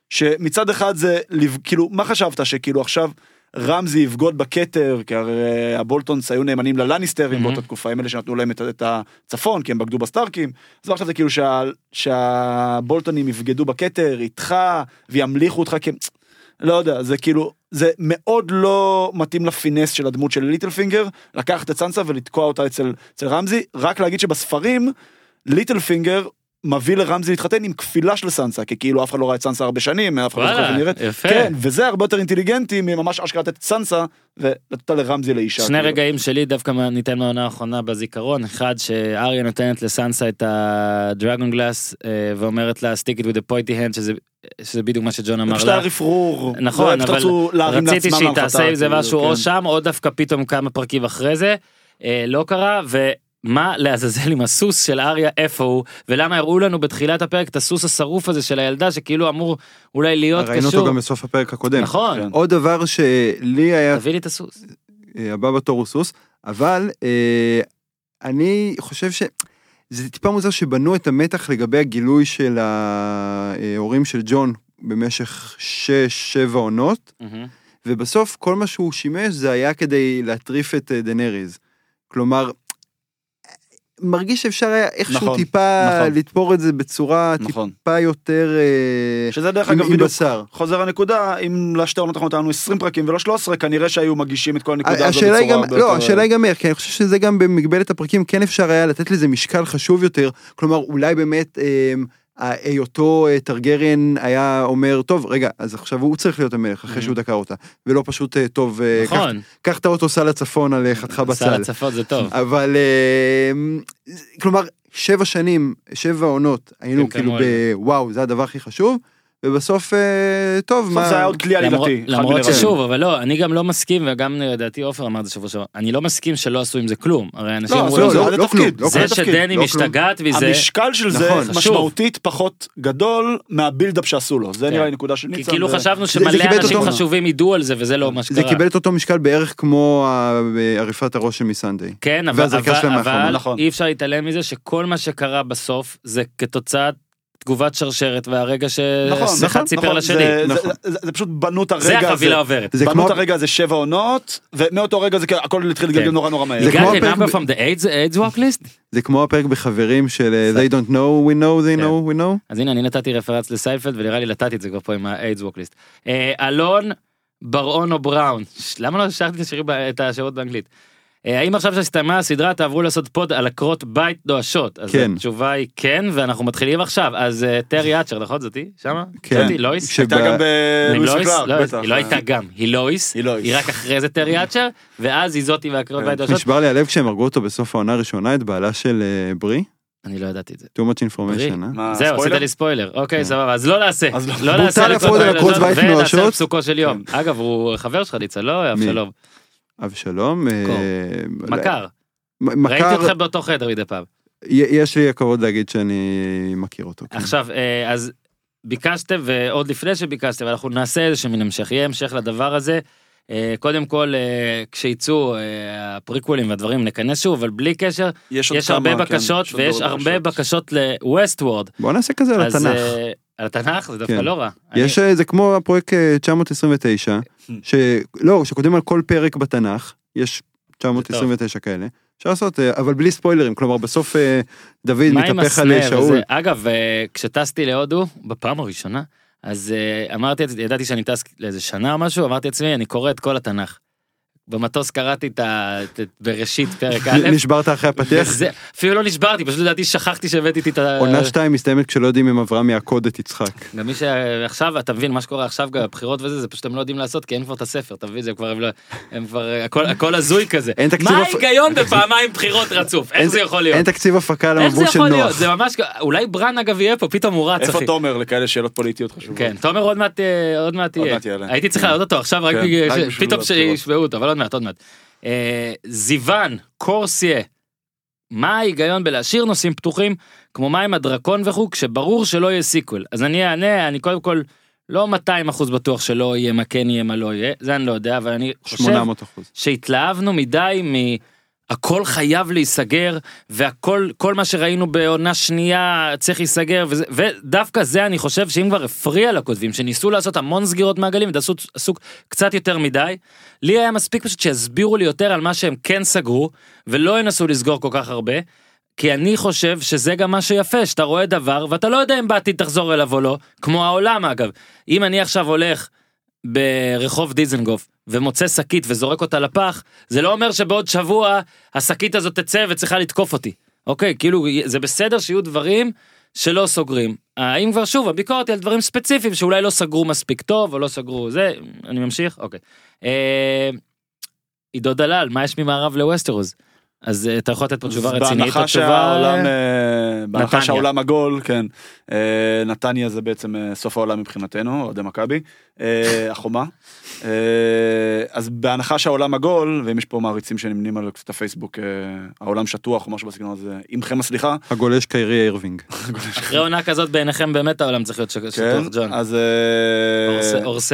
שמצד אחד זה, כאילו, מה חשבת שכאילו עכשיו רמזי יבגוד בכתר, כי הרי אה, הבולטונס היו נאמנים ללניסטרים Mhm. באותה תקופה, הם אלה שנתנו להם את, את הצפון, כי הם בגדו בסטארקים. אז עכשיו זה כאילו שה, שהבולטונים יבגדו בכתר איתך וימליכו אותך כ... לא יודע, זה כאילו, זה מאוד לא מתאים לפינס של הדמות של ליטל פינגר, לקחת את סנסה ולתקוע אותה אצל, אצל רמזי, רק להגיד שבספרים, ליטל פינגר מביא לרמזי להתחתן עם כפילה של סנסה, כי כאילו אף אחד לא ראה את סנסה הרבה שנים, אף אחד לא זוכר. יפה כן, וזה הרבה יותר אינטליגנטי מממש אשכרה לתת את סנסה ולתת לרמזי לאישה. שני כאילו. רגעים שלי דווקא ניתן מהעונה האחרונה בזיכרון אחד שאריה נותנת לסנסה את הדרגון גלאס אה, ואומרת לה stick it with a pointy hand שזה שזה בדיוק מה שג'ון אמר פשוט היה לה. רפרור. נכון, אבל רצו להרים רציתי לעצמם שהיא תעשה עם זה משהו כן. או שם או דווקא פתאום כמה פרקים אחרי זה. אה, לא קרה ומה לעזאזל עם הסוס של אריה איפה הוא ולמה הראו לנו בתחילת הפרק את הסוס השרוף הזה של הילדה שכאילו אמור אולי להיות ראינו אותו קשור. גם בסוף הפרק הקודם. נכון. כן. עוד דבר שלי היה תביא לי את הסוס. אה, הבא בתור הוא סוס, אבל אה, אני חושב שזה טיפה מוזר שבנו את המתח לגבי הגילוי של ההורים של ג'ון במשך 6-7 עונות, מהמם. ובסוף כל מה שהוא שימש זה היה כדי להטריף את דנריז. כלומר, מרגיש שאפשר היה איכשהו נכון, טיפה נכון. לתפור את זה בצורה נכון. טיפה יותר אה, שזה דרך עם אגב עם בדיוק בשר. חוזר הנקודה, אם לשתי עונות האחרונות היה לנו 20 פרקים ולא 13, כנראה שהיו מגישים את כל הנקודה הזו גם, בצורה הרבה לא, יותר- השאלה היא גם איך, כי אני חושב שזה גם במגבלת הפרקים כן אפשר היה לתת לזה משקל חשוב יותר, כלומר אולי באמת אה, היותו אה, טרגריאן היה אומר, טוב רגע, אז עכשיו הוא צריך להיות המלך אחרי שהוא דקר אותה, ולא פשוט אה, טוב, אה, קח- נכון. קח את האוטו סע לצפון על חתיכה סל בצל. הצפות זה טוב. אבל כלומר שבע שנים, שבע עונות, היינו כן, כאילו. בוואו זה הדבר הכי חשוב, ובסוף אה, טוב, מה, זה היה עוד כלי עלילתי. למרות. ששוב אבל לא אני גם לא מסכים וגם לדעתי עופר אמר את זה שבוע שעבר אני לא מסכים שלא עשו עם זה כלום הרי אנשים לא, אמרו זה, לא, זה זה זה. שדני משתגעת מזה המשקל של זה נכון. משמעותית פחות גדול מהבילדאפ שעשו לו. זה כן. נראה לי נקודה של ניצן. כאילו חשבנו זה שמלא אנשים חשובים ידעו על זה וזה לא מה זה שקרה. קיבל את אותו משקל בערך כמו ה- עריפת הראש של מסנדיי. כן. אבל נכון. אי אפשר להתעלם מזה שכל מה שקרה בסוף זה כתוצאת תגובת שרשרת והרגע נכון, שאחד נכון, סיפר נכון, לשני. זה- זה- נכון. זה- זה פשוט בנו את זה הרגע הזה. החבילה עוברת. זה בנו כמו- את הרגע הזה שבע עונות, ומאותו רגע זה כאילו, הכל התחיל להתגלגל כן. נורא נורא מהר. זה כמו הפרק from the AIDS AIDS walk list? זה כמו הפרק בחברים של אה, They don't know, we know, they כן. know, we know. אז הנה אני נתתי רפרנס לסיינפלד ונראה לי נתתי את זה כבר פה עם ה-AIDS walk list. אה, אלון בר-און או בראון למה לא השארתי את השירים ב- את השמות באנגלית. אה, האם עכשיו שהסתיימה הסדרה תעברו לעשות פוד על עקרות בית נואשות? אז כן. התשובה היא כן ואנחנו מתחילים עכשיו אז אה, טרי אצ'ר נכון זאתי שמה? כן. זאתי לואיס? כש- הייתה שב- גם בלואיס לא, בטח. היא לא הייתה גם, היא לואיס, היא לואיס. היא רק אחרי זה טרי אצ'ר, ואז היא זאתי והקריאות כן. בית נואשות. נשבר לי הלב כשהם הרגו אותו בסוף העונה הראשונה, את בעלה של אה, ברי. אני לא ידעתי את זה. too much information? אה? זהו, עשית? לי ספוילר. אוקיי, כן. סבבה, אז לא נעשה. אז לא. לא נעשה ונעשה פסוקו של יום. אגב, הוא חבר שלך ניצן, לא? אבשלום. אבשלום. אה, מכר. מ- ראיתי מכר, אתכם באותו חדר מדי פעם. יש לי הכבוד להגיד שאני מכיר אותו. כן. עכשיו, אה, אז ביקשתם, ועוד לפני שביקשתם, אנחנו נעשה איזה מין המשך, יהיה המשך לדבר הזה. אה, קודם כל, כשיצאו הפריקוולים והדברים נכנס שוב, אבל בלי קשר, יש יש הרבה כמה, כן, בקשות ויש הרבה בקשות. ל-Westward. בוא נעשה כזה על התנ"ך. על התנ"ך זה דווקא כן. לא רע. יש אה, זה כמו הפרויקט אה, 929, שלא, שכותבים על כל פרק בתנ"ך, יש 929 כאלה. אפשר לעשות, אה, אבל בלי ספוילרים, כלומר בסוף דוד מתהפך על שאול. אגב, כשטסתי להודו, בפעם הראשונה, אז אמרתי, ידעתי שאני טס לאיזה שנה או משהו, אמרתי לעצמי, אני קורא את כל התנ"ך. במטוס קראתי את ה... בראשית פרק א', נשברת אחרי הפתיח? וזה, אפילו לא נשברתי, פשוט לדעתי שכחתי שהבאתי איתי את ה... עונה 2 מסתיימת כשלא יודעים אם אברהם יעקוד את יצחק. גם מי שעכשיו, אתה מבין, מה שקורה עכשיו, גם הבחירות וזה, זה פשוט הם לא יודעים לעשות, כי אין כבר את הספר, אתה מבין, זה כבר, הם לא, הם כבר, הכל, הכל הזוי כזה. מה ההיגיון בפעמיים בחירות רצוף? איך זה יכול להיות? אין תקציב הפקה איך זה למבול של יכול להיות? נוח. זה ממש, אולי ברן אגב יהיה פה, פתאום הוא רץ, איפה. תומר לכאלה שאלות פוליטיות חשובות? כן, תומר עוד מעט, אה, עוד מעט עוד יהיה. מעט יעלה. הייתי צריך להעלות אותו עכשיו רק כן, פתאום. שישמעו אותו, אבל מעט, עוד מעט. אה, זיוון, קורסיה, מה ההיגיון בלהשאיר נושאים פתוחים, כמו מה עם הדרקון וכו', כשברור שלא יהיה sequel. אז אני אענה, אני קודם כל לא 200 אחוז בטוח שלא יהיה מה כן יהיה מה לא יהיה, זה אני לא יודע, אבל אני חושב 800 אחוז. שהתלהבנו מדי מ... הכל חייב להיסגר והכל כל מה שראינו בעונה שנייה צריך להיסגר וזה, ודווקא זה אני חושב שאם כבר הפריע לכותבים שניסו לעשות המון סגירות מעגלים ועשו עשו קצת יותר מדי לי היה מספיק פשוט שיסבירו לי יותר על מה שהם כן סגרו ולא ינסו לסגור כל כך הרבה. כי אני חושב שזה גם מה שיפה שאתה רואה דבר ואתה לא יודע אם בעתיד תחזור אליו או לא כמו העולם אגב אם אני עכשיו הולך ברחוב דיזנגוף ומוצא שקית וזורק אותה לפח זה לא אומר שבעוד שבוע השקית הזאת תצא וצריכה לתקוף אותי. אוקיי כאילו זה בסדר שיהיו דברים שלא סוגרים. האם כבר שוב הביקורת היא על דברים ספציפיים שאולי לא סגרו מספיק טוב או לא סגרו זה אני ממשיך? אוקיי. אה, עידו דלל מה יש ממערב לווסטרוס אז אה, אתה יכול לתת פה תשובה רצינית או בהנחה תשובה שהעולם, אה, בהנחה. שהעולם עגול, כן, אה, נתניה זה בעצם סוף העולם מבחינתנו, אוהדי מכבי, החומה. אז בהנחה שהעולם עגול, ואם יש פה מעריצים שנמנים על קצת הפייסבוק, העולם שטוח או משהו בסגנון הזה, עמכם הסליחה, הגולש קיירי אירווינג. אחרי עונה כזאת בעיניכם באמת העולם צריך להיות שטוח כן, ג'ון אז...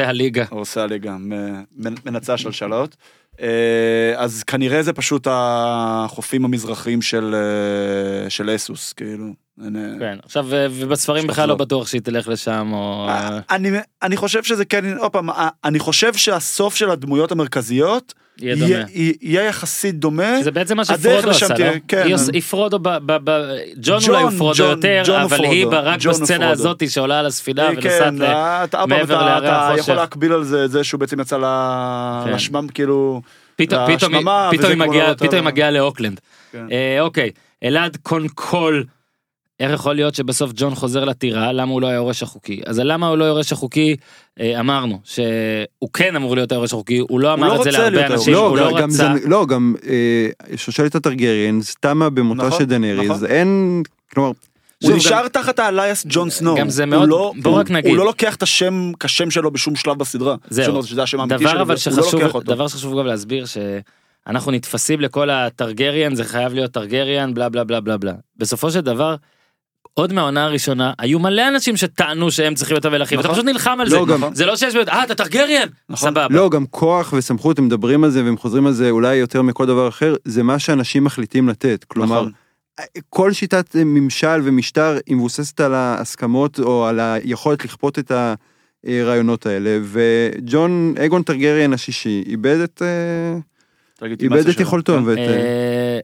הליגה. הורסי הליגה, מ- מנצח שלשלות. אה, אז כנראה זה פשוט החופים המזרחיים של אה, של אסוס, כאילו. אה, כן, עכשיו ו- ובספרים בכלל לא. בטוח שהיא תלך לשם או אה, אני אני חושב שזה כן, עוד פעם, אה, אני חושב שהסוף של הדמויות המרכזיות יהיה יהיה דומה. יהיה יחסית דומה. זה בעצם מה שפרודו עשה, לא? כן. היא פרודו, ג'ון אולי הוא פרודו יותר, אבל היא פרודו, ב- רק ג'ון הוא בסצנה. הזאת שעולה על הספינה ונוסעת כן, אתה עוד פעם, מעבר אתה- להרי אתה החושך. יכול להקביל על זה את זה שהוא בעצם יצא כן. לשמם כאילו. פתאום היא- מגיעה- לאוקלנד. כן. אה, אוקיי, אלעד קונקול. איך יכול להיות שבסוף ג'ון חוזר לטירה למה הוא לא היורש החוקי אז למה הוא לא היורש החוקי אה, אמרנו שהוא כן אמור להיות היורש החוקי הוא לא לא אמר את זה רוצה להרבה להיות אנשים לא, הוא לא גם זה- רצה לא, גם אה, שושלת הטרגריאנס תמה במותה נכון, של דנריז, נכון. אין, כלומר, הוא נשאר תחת ה alias ג'ון סנואו. גם זה הוא מאוד- לא- בוא הוא- רק נגיד. הוא לא לוקח את השם כשם שלו בשום שלב בסדרה. זהו. שזה השם האמיתי דבר שלו, אבל הוא לא שחשוב לוקח אותו. דבר שחשוב גם להסביר שאנחנו נתפסים לכל הטרגריאן זה חייב להיות טרגריאן בלה בלה בלה בלה בלה בסופו של דבר. עוד מהעונה הראשונה היו מלא אנשים שטענו שהם צריכים להיות המלכים אתה נכון. פשוט נלחם על לא, זה גם- זה לא שיש אה אתה טרגריאן נכון. סבבה לא, גם כוח וסמכות, הם מדברים על זה והם חוזרים על זה אולי יותר מכל דבר אחר, זה מה שאנשים מחליטים לתת. כלומר, נכון. כל שיטת ממשל ומשטר היא מבוססת על ההסכמות או על היכולת לכפות את הרעיונות האלה, וג'ון אגון טרגריאן השישי איבד את, אה, איבד את. יכולתו. כן. ואת, אה, אה,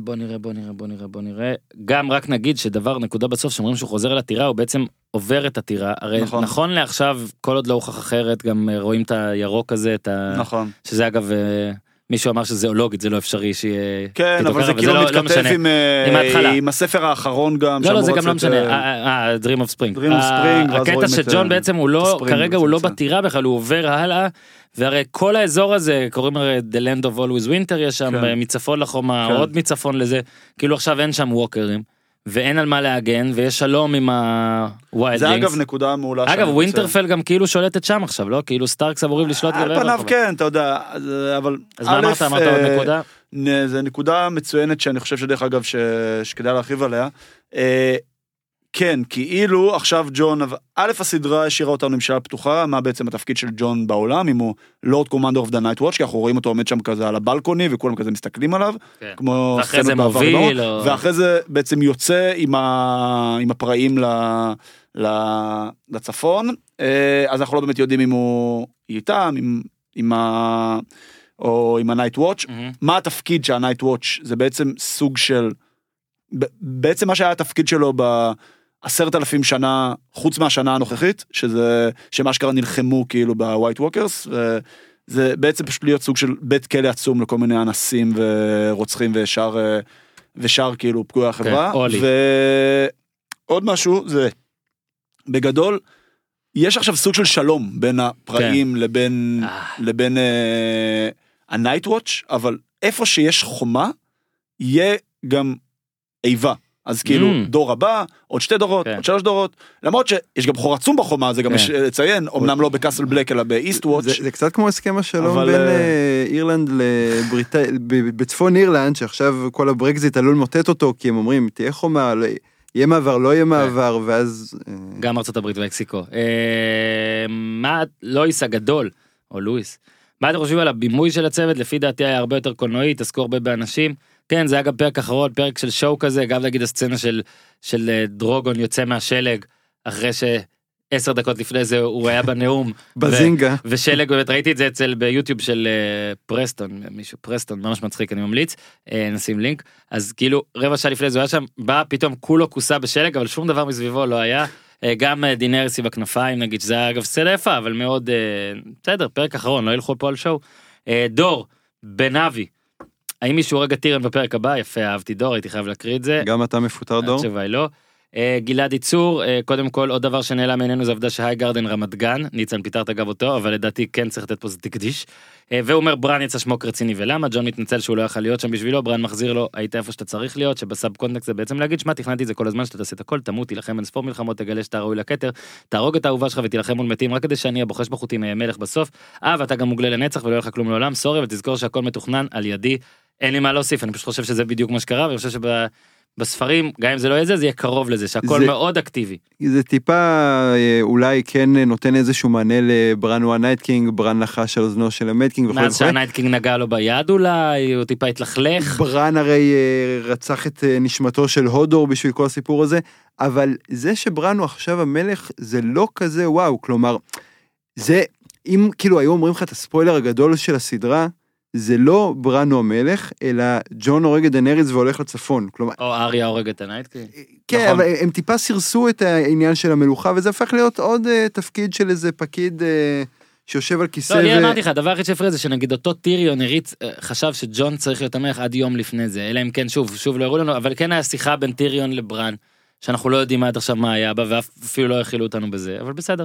בוא נראה בוא נראה בוא נראה בוא נראה גם רק נגיד שדבר נקודה בסוף שאומרים שהוא חוזר לטירה הוא בעצם עובר את הטירה הרי נכון. נכון לעכשיו כל עוד לא הוכח אחרת גם אה, רואים את הירוק הזה את ה... נכון. שזה אגב אה, מישהו אמר שזה זואולוגית זה לא אפשרי שיהיה כן, אבל זה כאילו לא- לא מתכתב. עם, אה, עם הספר האחרון גם. לא לא זה גם לא משנה אה, אה, אה, Dream of Spring. Dream of Spring, ואז הקטע שג'ון אה, בעצם הוא לא כרגע הוא לא. בטירה בכלל הוא עובר הלאה והרי כל האזור הזה קוראים הרי The Land of Always Winter יש שם כן. אה, מצפון לחומה כן. עוד מצפון לזה כאילו עכשיו אין שם ווקרים ואין על מה להגן ויש שלום עם הווילד זה אגב נקודה מעולה. אגב ווינטרפל גם כאילו שולטת שם עכשיו לא כאילו סטארקס אמורים לשלוט גם על פניו. כן, אתה יודע, אבל... אז מה אמרת אמרת עוד אה, נקודה זה נקודה מצוינת שאני חושב שדרך אגב. שכדאי להרחיב עליה. כן, כאילו עכשיו ג'ון, א', הסדרה השאירה אותנו עם שאלה פתוחה, מה בעצם התפקיד של ג'ון בעולם, אם הוא Lord Commander of the Night's Watch, כי אנחנו רואים אותו עומד שם כזה על ה balcony, וכולם כזה מסתכלים עליו, כן. כמו סצנות בעבר מוביל, לא? או- ואחרי זה בעצם יוצא עם, ה... עם הפראים ל... ל... לצפון, אה, אז אנחנו לא באמת יודעים אם הוא איתם, עם, עם ה... או עם ה Night's Watch, מהמם. מה התפקיד של ה Night's Watch זה בעצם סוג של ב- בעצם מה שהיה התפקיד שלו בעשרת אלפים שנה חוץ מהשנה הנוכחית שזה שמה שקרה נלחמו כאילו ב White Walkers זה בעצם פשוט להיות סוג של בית כלא עצום לכל מיני אנסים ורוצחים ושאר אה, ושאר כאילו פגועי החברה אולי. ועוד משהו זה בגדול יש עכשיו סוג של שלום בין הפראים לבין אה. לבין הנייט וואץ' אבל איפה שיש חומה יהיה גם איבה. אז כאילו Mm. דור הבא עוד שתי דורות כן. עוד שלוש דורות למרות שיש גם חור עצום בחומה זה גם כן. יש לציין אמנם לא בקאסל בלק אלא באיסט וואץ' זה, זה קצת כמו הסכם השלום אבל, בין אה, אה, אירלנד לבריטניה, בצפון אירלנד, שעכשיו כל הברקזיט עלול למוטט אותו, כי הם אומרים, תהיה חומה, לא, יהיה מעבר, לא יהיה מעבר, ואז... אה, גם ארצות הברית ומקסיקו. אה, מה לואיס הגדול, או לואיס, מה אתם חושבים על הבימוי של הצוות? לפי דעתי היה הרבה יותר קולנועי, התעסקו הרבה באנשים. כן, זה היה גם פרק אחרון, פרק של שואו כזה, גם נגיד הסצנה של, של אה, דרוגון יוצא מהשלג, אחרי שעשר דקות לפני זה הוא היה בנאום. בזינגה. ושלג באמת ראיתי את זה אצל ביוטיוב של אה, פרסטון מישהו פרסטון ממש מצחיק אני ממליץ אה, נשים לינק אז כאילו רבע שעה לפני זה הוא היה שם בא פתאום כולו כוסה בשלג אבל שום דבר מסביבו לא היה גם דינרסי בכנפיים נגיד שזה היה אגב סצנה יפה אבל מאוד בסדר פרק אחרון לא ילכו פה על שואו. דור בן אבי. האם מישהו רגע טירן בפרק הבא יפה אהבתי דור הייתי חייב להקריא את זה. גם אתה מפוטר דור? התשובה היא לא. אה, גלעד ייצור, אה, קודם כל עוד דבר שנעלם מעינינו זה העובדה שהי גרדן רמת גן, ניצן פיטרת אגב אותו, אבל לדעתי כן צריך לתת פה זה תקדיש. אה, והוא אומר ברן יצא שמוק רציני ולמה, ג'ון מתנצל שהוא לא יכל להיות שם בשבילו, ברן מחזיר לו, היית איפה שאתה צריך להיות, שבסאב קונטקסט זה בעצם להגיד, שמע תכננתי את זה כל הזמן שאתה תעשה את הכל, תמות, תילחם אין ספור מלחמות, תגלה שאתה ראוי לכתר, תהרוג את האהובה שלך ותילחם מול מתים רק כדי שאני הבוחש בחוטים מלך בסוף, אה ואתה גם מוגלה לנצח ולא יהיה לך כלום לעולם, סורי ותזכור שהכל מתוכנן על ידי, אין לי מה להוסיף, אני פשוט חושב שזה בדיוק מה שקרה, ואני חושב שב... בספרים גם אם זה לא יהיה זה זה יהיה קרוב לזה שהכל זה- מאוד אקטיבי. זה טיפה אה, אולי כן נותן איזשהו מענה לברן הוא ה Night King, ברן לחש על אוזנו של ה Mad King וכו' מאז. שה Night King נגע לו ביד אולי הוא טיפה התלכלך. ברן הרי אה, רצח את אה, נשמתו של הודור בשביל כל הסיפור הזה, אבל זה שברן הוא עכשיו המלך זה לא כזה וואו, כלומר, זה, אם כאילו היו אומרים לך את הספוילר הגדול של הסדרה, זה לא ברן הוא המלך, אלא ג'ון הורג את דנריס והולך לצפון, כלומר, או אריה הורג את ה Night King. כן, נכון. אבל הם טיפה סירסו את העניין של המלוכה, וזה הפך להיות עוד אה, תפקיד של איזה פקיד אה, שיושב על כיסא. לא, אני ו- אמרתי לך הדבר היחיד שהפריע זה שנגיד אותו טיריון הריץ אה, חשב שג'ון צריך להיות המלך עד יום לפני זה אלא אם כן שוב שוב לא הראו לנו אבל כן היה שיחה בין טיריון לברן שאנחנו לא יודעים עד עכשיו מה היה בה ואפילו לא האכילו אותנו בזה אבל בסדר.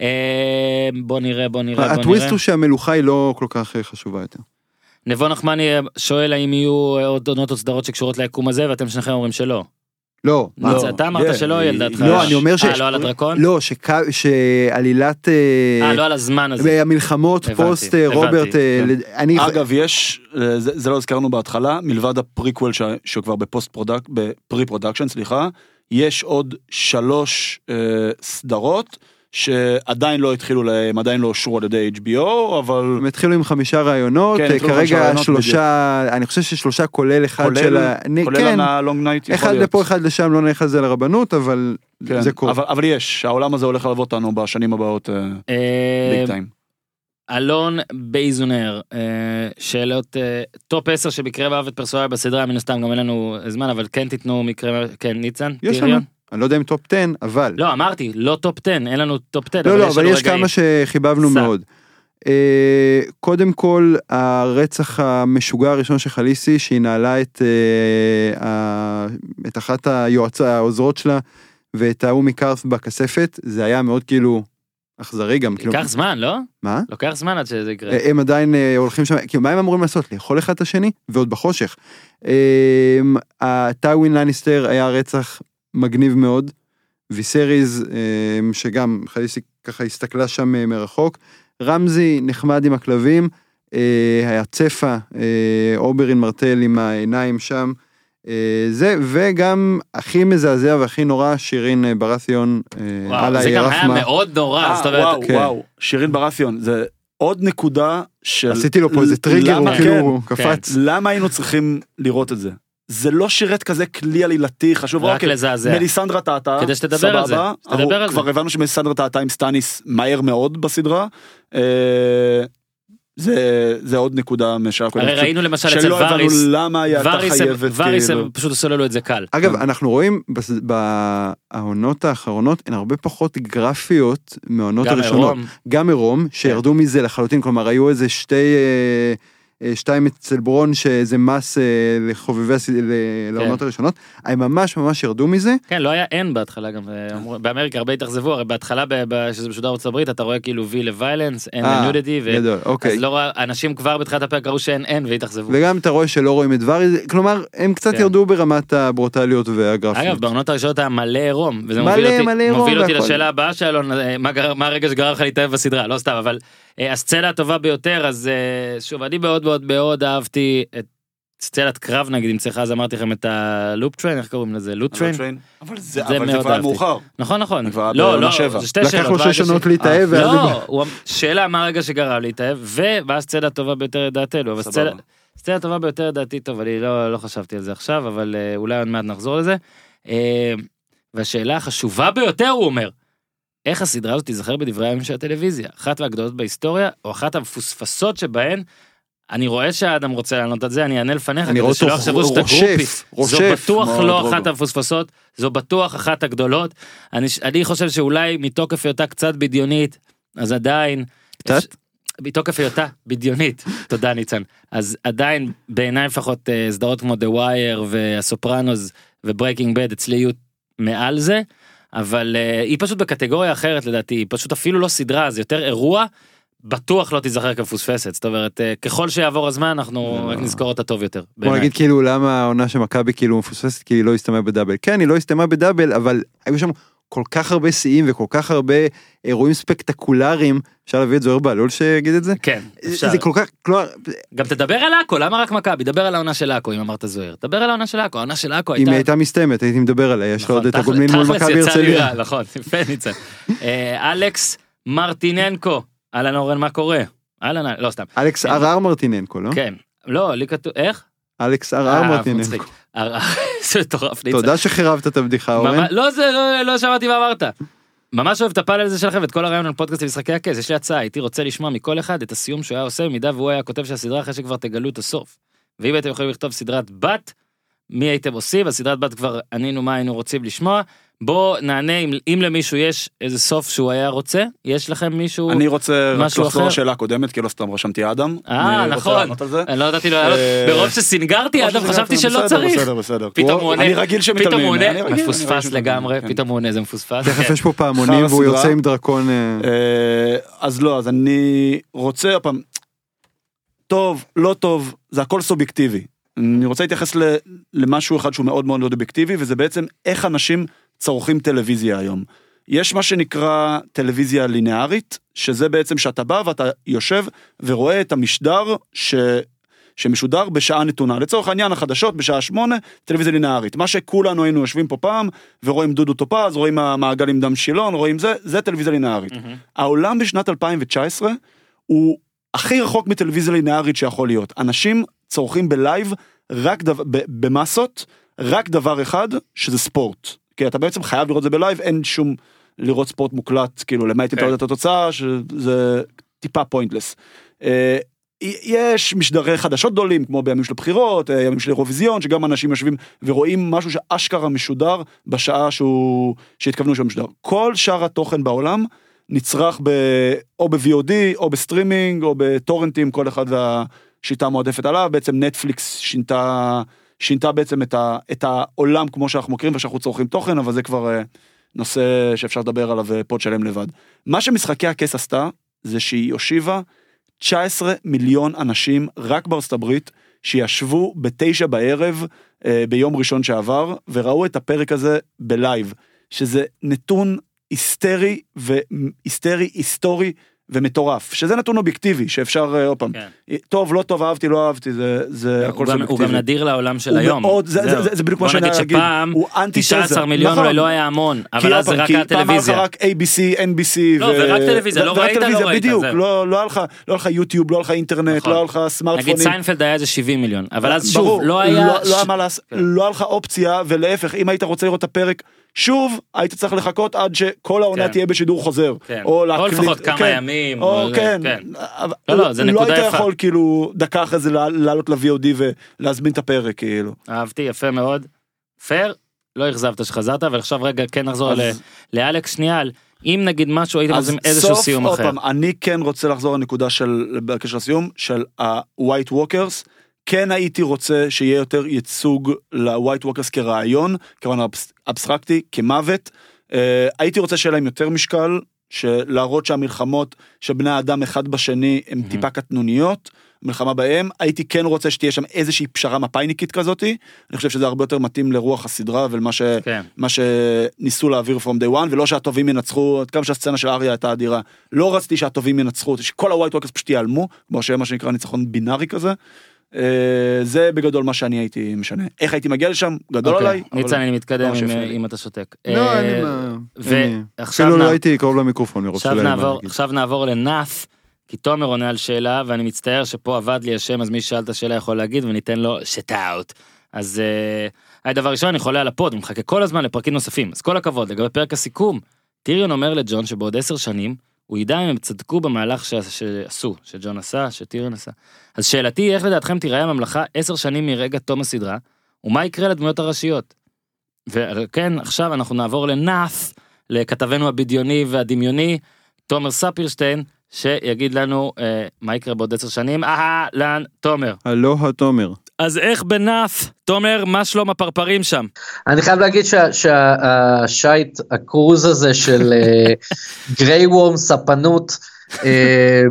אה, בוא נראה בוא נראה בוא הטוויסט נראה. הוא שהמלוכה היא לא כל כך חשובה יותר. נבו נחמני אה, שואל האם יהיו אה, עוד עונות או סדרות שקשורות ליקום הזה ואתם שניכם אומרים שלא. לא, לא. לא, אתה אמרת יהיה, שלא היא- ילדתך. לא, אני אומר ש- אה, לא על הדרקון? לא, שעלילת אה, אה, לא על הזמן הזה. המלחמות הבנתי, פוסט אה, הבנתי, רוברט, אה, כן. אני, אגב יש אה, זה, זה לא הזכרנו בהתחלה מלבד הפריקוול ש- שהוא כבר בפוסט פרודק בפרי פרודקשן סליחה יש עוד שלוש אה, סדרות שעדיין לא התחילו להם עדיין לא אושרו על ידי HBO אבל הם התחילו עם חמישה רעיונות, כן, אה, כרגע רעיונות, שלושה, אני חושב ששלושה כולל אחד כולל- של ה... כולל כן, הלונג נייט אחד לפה אחד לשם לא נלך על זה לרבנות, אבל כן, זה קורה. אבל, אבל יש העולם הזה הולך ללוות אותנו בשנים הבאות אה, ביג טיים. אלון בייזונר אה, שאלות אה, טופ 10 שבקרב אהב את פרסונל בסדרה מן הסתם גם אין לנו זמן אבל כן תיתנו מקרה כן ניצן יש? לנו, אני לא יודע אם טופ 10, אבל, לא אמרתי לא טופ 10 אין לנו טופ 10 לא, לא, אבל לנו יש רגעים. כמה שחיבבנו סע. מאוד. אה, קודם כל, הרצח המשוגע הראשון של חליסי, שהיא נעלה את, אה, ה- את אחת היועצות, העוזרות שלה, ואת ההוא מקארת' בכספת, זה היה מאוד כאילו אכזרי גם, כאילו, ייקח זמן לא מה? לוקח זמן עד שזה יקרה אה, הם עדיין אה, הולכים שם, כאילו מה הם אמורים לעשות? לאכול אחד את השני? ועוד בחושך. הטאווין לניסטר היה רצח מגניב מאוד. ויסריז, אה, שגם חליסי ככה הסתכלה שם אה, מרחוק. רמזי נחמד עם הכלבים. אה, היה צפה, אוברין מרטל עם העיניים שם. זה, וגם הכי מזעזע והכי נורא, שירין אה, וואו, אללה זה גם היה. מאוד נורא, אה, זאת אומרת, וואו, כן. וואו, שירין ברפיון, זה עוד נקודה של... עשיתי לו פה איזה טריגר, הוא למה- כאילו כן, קפץ. למה היינו צריכים לראות את זה? זה לא שירת כזה כלי עלילתי חשוב, רק אוקיי, לזעזע. מליסנדרה טאטה, כדי שתדבר על זה, סבבה, שתדבר אנחנו על זה. כבר הבנו שמליסנדרה טאטה עם סטאניס מהר מאוד בסדרה. אה, זה זה עוד נקודה משעה קודמת. הרי ראינו למשל אצל שלא הבנו וריס, למה היא הייתה וריס חייבת, וריס כאילו. הם פשוט עשו לנו את זה קל. אגב, אנחנו רואים בעונות האחרונות הן הרבה פחות גרפיות מהעונות גם הראשונות. עירום, גם עירום, שירדו מזה לחלוטין, כלומר היו איזה שתי, אה, שתיים אצל ברון שזה מס אה, לחובבי, הס- ל- לעונות הראשונות, הם ממש ממש ירדו מזה. כן לא היה אין בהתחלה גם אה, באמריקה הרבה התאכזבו הרי בהתחלה ב- ב- שזה משודר בארצות הברית אתה רואה כאילו וי לוויילנס אה, לניודיטי גדול, אוקיי. אז לא רואה אנשים כבר בתחילת הפרק ראו שאין אין והתאכזבו. וגם אתה רואה שלא רואים את ורי, כלומר הם קצת כן. ירדו ברמת הברוטליות והגרפיות. אגב בעונות הראשונות היה מלא עירום וזה מלא, מוביל אותי, מלא עירום מוביל אותי. לשאלה הבאה של אלון אה, מה, מה הרגע שגרם לך להתאהב בסדרה לא סתם אבל אה, הסצנה הטובה ביותר אז אה, שוב אני מאוד מאוד מאוד אהבתי את סצנת קרב נגיד אם צריך אז אמרתי לכם את הלופ טריין איך קוראים לזה לופ טריין אבל זה זה אבל זה מאוד כבר היה. מאוחר. נכון נכון לא לא שבע. זה שתי לקח שאלות לו ברגע שש שנות ש- להתאהב. אה, לא, אמ- שאלה מה הרגע שגרם להתאהב, ומה הסצנה הטובה ביותר לדעתנו. הסצנה- הטובה ביותר לדעתי, טוב, אני לא לא חשבתי על זה עכשיו, אבל אה, אולי עוד מעט נחזור לזה. אה, והשאלה החשובה ביותר, הוא אומר, איך הסדרה הזאת תיזכר בדברי הימים של הטלוויזיה? אחת מהגדולות בהיסטוריה, או אחת המפוספסות שבהן, אני רואה שהאדם רוצה לענות על זה, אני אענה לפניך, אני רואה שלא אותו יחשבו שאתה רושף, גרופי. זו רושף. בטוח לא. אחת המפוספסות, זו בטוח אחת הגדולות. אני, אני חושב שאולי מתוקף היותה קצת בדיונית, אז עדיין... קצת? מתוקף היותה בדיונית, תודה ניצן. אז עדיין בעיניי לפחות אה, סדרות כמו The Wire והסופרנוס ו-Breaking Bad אצלי יהיו מעל זה, אבל אה, היא פשוט בקטגוריה אחרת לדעתי, היא פשוט אפילו לא סדרה, זה יותר אירוע. בטוח לא תיזכר כמפוספסת, זאת אומרת אה, ככל שיעבור הזמן אנחנו רק נזכור אותה טוב יותר. בוא. נגיד כאילו למה העונה של מכבי כאילו מפוספסת כי היא לא הסתיימה בדאבל. כן היא לא הסתיימה בדאבל אבל היו שם כל כך הרבה שיאים וכל כך הרבה אירועים ספקטקולריים אפשר להביא את זוהיר בהלול שיגיד את זה. כן, אפשר. זה כל כך כלומר גם תדבר על עכו, למה רק מכבי? דבר על העונה של עכו אם אמרת זוהיר. דבר על העונה של עכו, העונה של עכו אם הייתה... היא הייתה מסתיימת הייתי מדבר עליה יש לו נכון, עוד את הגומלין מול מכבי הרצליה. נכון, יפה ניצן. אה, אלכס מרטיננקו, אהלן אורן מה קורה? אהלן, לא סתם. אלכס ארר מרטיננקו לא? כן. לא, לי כתוב, איך? אלכס אה, ארר מצחיק. מרטיננקו. זה מטורף. תודה שחירבת את הבדיחה אורן. לא זה, לא- לא שמעתי מה אמרת. ממש אוהב את הפאנל הזה שלכם ואת כל הרעיון על פודקאסט למשחקי הכס יש לי הצעה הייתי רוצה לשמוע מכל אחד את הסיום שהוא היה עושה במידה והוא היה כותב שהסדרה אחרי שכבר תגלו את הסוף. ואם הייתם יכולים לכתוב סדרת בת מי הייתם עושים הסדרת בת כבר ענינו מה היינו רוצים לשמוע בוא נענה אם, אם למישהו יש איזה סוף שהוא היה רוצה יש לכם מישהו אני רוצה רק לחזור? לשאלה הקודמת כי לא סתם רשמתי אדם. אה נכון. אני לא ידעתי לו לענות אה, ברוב שסינגרתי לא אדם חשבתי שלא צריך בסדר בסדר. פתאום הוא- עונה אני רגיל שמתעלמים. מפוספס לגמרי כן. פתאום הוא עונה זה מפוספס תכף כן. יש פה פעמונים והוא. יוצא עם דרקון. אה, אה, אז לא אז אני רוצה הפעם. טוב לא טוב זה הכל סובייקטיבי. אני רוצה להתייחס ל- למשהו אחד שהוא מאוד מאוד אובייקטיבי וזה בעצם איך אנשים צורכים טלוויזיה היום. יש מה שנקרא טלוויזיה לינארית שזה בעצם שאתה בא ואתה יושב ורואה את המשדר ש... שמשודר בשעה נתונה לצורך העניין החדשות בשעה שמונה טלוויזיה לינארית מה שכולנו היינו יושבים פה פעם ורואים דודו טופז רואים המעגל עם דם שילון רואים זה זה טלוויזיה לינארית. העולם בשנת 2019 הוא הכי רחוק מטלוויזיה לינארית שיכול להיות. אנשים צורכים בלייב רק דבר, במסות, רק דבר אחד, שזה ספורט. כי אתה בעצם חייב לראות את זה בלייב, אין שום לראות ספורט מוקלט, כאילו למעט אם אתה כן. יודע את התוצאה, שזה טיפה pointless. אה, יש משדרי חדשות גדולים כמו בימים של הבחירות, אה, ימים של אירוויזיון, שגם אנשים יושבים ורואים משהו שאשכרה משודר בשעה שהוא, שהתכוונו שהוא משודר. כל שאר התוכן בעולם נצרך ב... או ב-VOD או בסטרימינג או בטורנטים כל אחד והשיטה המועדפת עליו בעצם נטפליקס שינתה שינתה בעצם את, ה... את העולם כמו שאנחנו מכירים ושאנחנו צורכים תוכן אבל זה כבר אה, נושא שאפשר לדבר עליו אה, פוד שלם לבד. מה שמשחקי הכס עשתה זה שהיא הושיבה 19 מיליון אנשים רק בארצות הברית שישבו בתשע בערב אה, ביום ראשון שעבר וראו את הפרק הזה בלייב שזה נתון היסטרי והיסטרי היסטורי ומטורף, שזה נתון אובייקטיבי, שאפשר, אה, עוד פעם, כן. טוב, לא טוב, אהבתי, לא אהבתי, זה, זה הכל הוא הוא סובייקטיבי. גם נדיר לעולם של הוא היום. מאוד, זה- זהו. זה- זה- זה בדיוק מה שאני אגיד. שפעם הוא אנטיתזה. 19 מיליון נכון. אולי לא היה המון, אבל אז זה רק היה פעם היה לך. רק ABC, NBC. לא, ורק טלוויזיה, לא ראית, לא ראית, בדיוק. לא לא היה לך- לא היה לך יוטיוב, לא היה לך אינטרנט, נכון. לא היה לך סמארטפונים. נגיד סיינפלד היה איזה 70 מיליון, אבל אז שוב, ברור, לא היה... לא, לא היה לעשות, כן. לא היה לך אופציה, ולהפך, אם היית רוצה לראות את הפרק, שוב, היית צריך לחכות עד שכל העונה כן. תהיה בשידור חוזר. כן. או או להקליט, לפחות כמה כן. ימים, או או כן. כן. לא, לא, זה לא נקודה היית יפה. יכול כאילו דקה אחרי זה לעלות ל-VOD ולהזמין את הפרק, כאילו. אהבתי, יפה מאוד. פייר, לא אכזבת שחזרת, אבל עכשיו רגע כן נחזור אז- ל- לאלכס שנייה, על אם נגיד משהו הייתם אז עושים איזשהו סוף, סיום עוד אחר. פעם, אני כן רוצה לחזור לנקודה של, בקשר לסיום, של ה-white walkers. כן הייתי רוצה שיהיה יותר ייצוג ל-white walkers כרעיון, כמובן אבס- אבסטרקטי, כמוות. אה, הייתי רוצה שיהיה להם יותר משקל, להראות שהמלחמות של בני האדם אחד בשני הן מהמם. טיפה קטנוניות, מלחמה בהם. הייתי כן רוצה שתהיה שם איזושהי פשרה מפאיניקית כזאתי. אני חושב שזה הרבה יותר מתאים לרוח הסדרה ולמה ש... כן. מה שניסו להעביר from day one ולא שהטובים ינצחו עד כמה שהסצנה של אריה הייתה אדירה לא רציתי שהטובים ינצחו שכל ה-white walkers פשוט ייעלמו כמו שיהיה מה שנקרא ניצחון בינארי כזה. אה, זה בגדול מה שאני הייתי משנה איך הייתי מגיע לשם גדול אוקיי, עליי. ניצן אני מתקדם ממש אם- אתה שותק. לא, אה, אין לי מה... ו- אין לי. עכשיו אפילו נע- לא הייתי קרוב למיקרופון עכשיו נעבור, לנאף, כי תומר עונה על שאלה, ואני מצטער שפה עבד לי השם, אז מי ששאל את השאלה יכול להגיד, וניתן לו shout out. אז אה, היי, דבר ראשון, אני חולה על הפוד, אני מחכה כל הזמן לפרקים נוספים, אז כל הכבוד. לגבי פרק הסיכום, טיריון אומר לג'ון שבעוד עשר שנים, הוא ידע אם הם צדקו במהלך שעשו, שג'ון עשה, שטיריון עשה. אז שאלתי היא, איך לדעתכם תיראה הממלכה עשר שנים מרגע תום הסדרה, ומה יקרה לדמויות הראשיות? וכן, עכשיו אנחנו נעבור לנאף, לכתבנו הבדיוני והדמיוני, תומר ספירשטיין, שיגיד לנו אה, מה יקרה בעוד עשר שנים. אהלן, תומר. הלו התומר. אז איך בנאף, תומר, מה שלום הפרפרים שם? אני חייב להגיד שהשייט, הקרוז הזה של אה, גריי וורם ספנות, אה,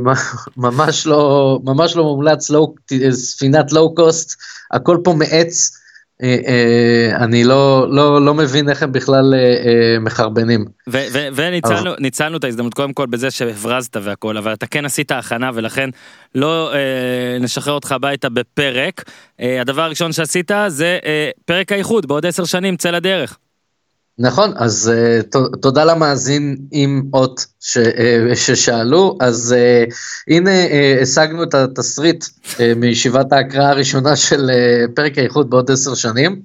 ממש לא, ממש לא מומלץ, לא, ספינת לואו קוסט, הכל פה מעץ, אה, אה, אני לא, לא, לא מבין איך הם בכלל אה, אה, מחרבנים. וניצלנו ניצלנו את ההזדמנות קודם כל בזה שהברזת והכל, אבל אתה כן עשית הכנה ולכן לא אה, נשחרר אותך הביתה בפרק. אה, הדבר הראשון שעשית זה אה, פרק האיחוד בעוד עשר שנים צא לדרך. נכון, אז uh, ת, תודה למאזין עם אות ש, uh, ששאלו, אז uh, הנה uh, השגנו את התסריט uh, מישיבת ההקראה הראשונה של uh, פרק האיחוד בעוד עשר שנים.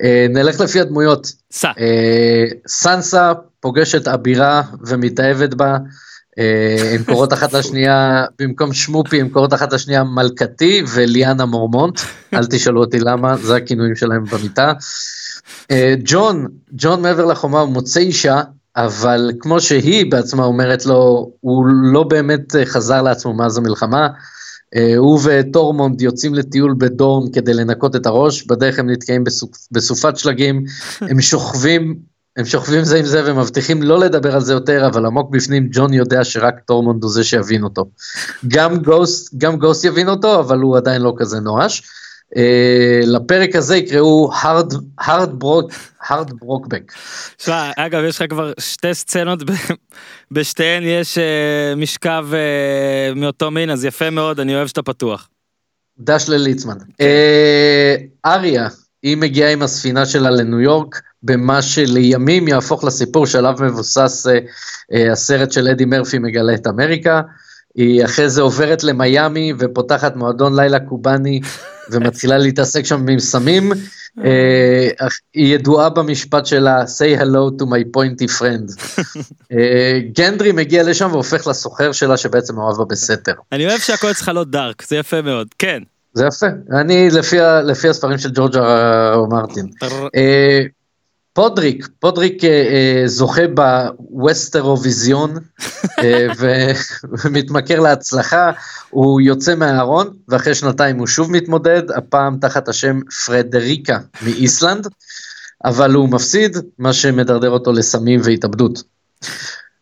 Uh, נלך לפי הדמויות. סע. Uh, סנסה פוגשת אבירה ומתאהבת בה. uh, הן קוראות אחת לשנייה, במקום שמופי הן קוראות אחת לשנייה מלכתי וליאנה מורמונט, אל תשאלו אותי למה, זה הכינויים שלהם במיטה. אה, ג'ון, ג'ון מעבר לחומה הוא מוצא אישה, אבל כמו שהיא בעצמה אומרת לו, הוא לא באמת אה, חזר לעצמו מאז המלחמה. אה, הוא וטורמונד יוצאים לטיול בדורן כדי לנקות את הראש, בדרך הם נתקעים בסופ, בסופת שלגים, הם שוכבים, הם שוכבים זה עם זה ומבטיחים לא לדבר על זה יותר, אבל עמוק בפנים ג'ון יודע שרק טורמונד הוא זה שיבין אותו. גם גוסט, גם גוסט יבין אותו, אבל הוא עדיין לא כזה נואש. Uh, לפרק הזה יקראו hard, hard broke, hard brokeback. שמע, אגב יש לך כבר שתי סצנות בשתיהן יש אה, משכב אה, מאותו מין אז יפה מאוד אני אוהב שאתה פתוח. דש לליצמן. אה, אריה, היא מגיעה עם הספינה שלה לניו יורק, במה שלימים יהפוך לסיפור שעליו מבוסס אה, אה, הסרט של אדי מרפי מגלה את אמריקה. היא אחרי זה עוברת למיאמי ופותחת מועדון לילה קובאני ומתחילה להתעסק שם עם סמים. אה, היא ידועה במשפט שלה say hello to my pointy friend. אה, גנדרי מגיע לשם והופך לסוחר שלה שבעצם מאוהב בה בסתר. אני אוהב שהכל אצלך לא דארק זה יפה מאוד כן. זה יפה, אני לפי, הספרים של ג'ורג' אר מרטין. פודריק, פודריק אה, אה, זוכה בווסטרוויזיון אה, ומתמכר להצלחה, הוא יוצא מהארון ואחרי שנתיים הוא שוב מתמודד, הפעם תחת השם פרדריקה מאיסלנד, אבל הוא מפסיד, מה שמדרדר אותו לסמים והתאבדות.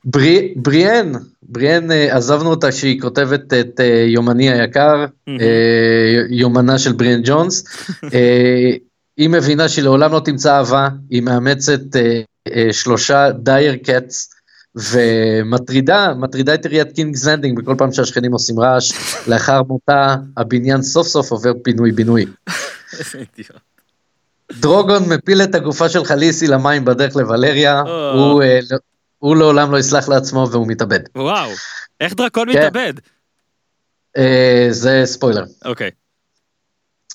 ברי, בריאן, בריאן אה, עזבנו אותה כשהיא כותבת את אה, יומני היקר, אה, יומנה של בריאן ג'ונס. אה, היא מבינה שהיא לעולם לא תמצא אהבה, היא מאמצת אה, אה, שלושה dire cats, ומטרידה, מטרידה את עיריית קינגס לנדינג בכל פעם שהשכנים עושים רעש, לאחר מותה הבניין סוף סוף עובר פינוי בינוי. דרוגון מפיל את הגופה של חליסי למים בדרך לוולריה, או. הוא, אה, לא- הוא לעולם לא יסלח לעצמו והוא מתאבד. וואו, איך דרקון כן. מתאבד? אה, זה ספוילר, אוקיי,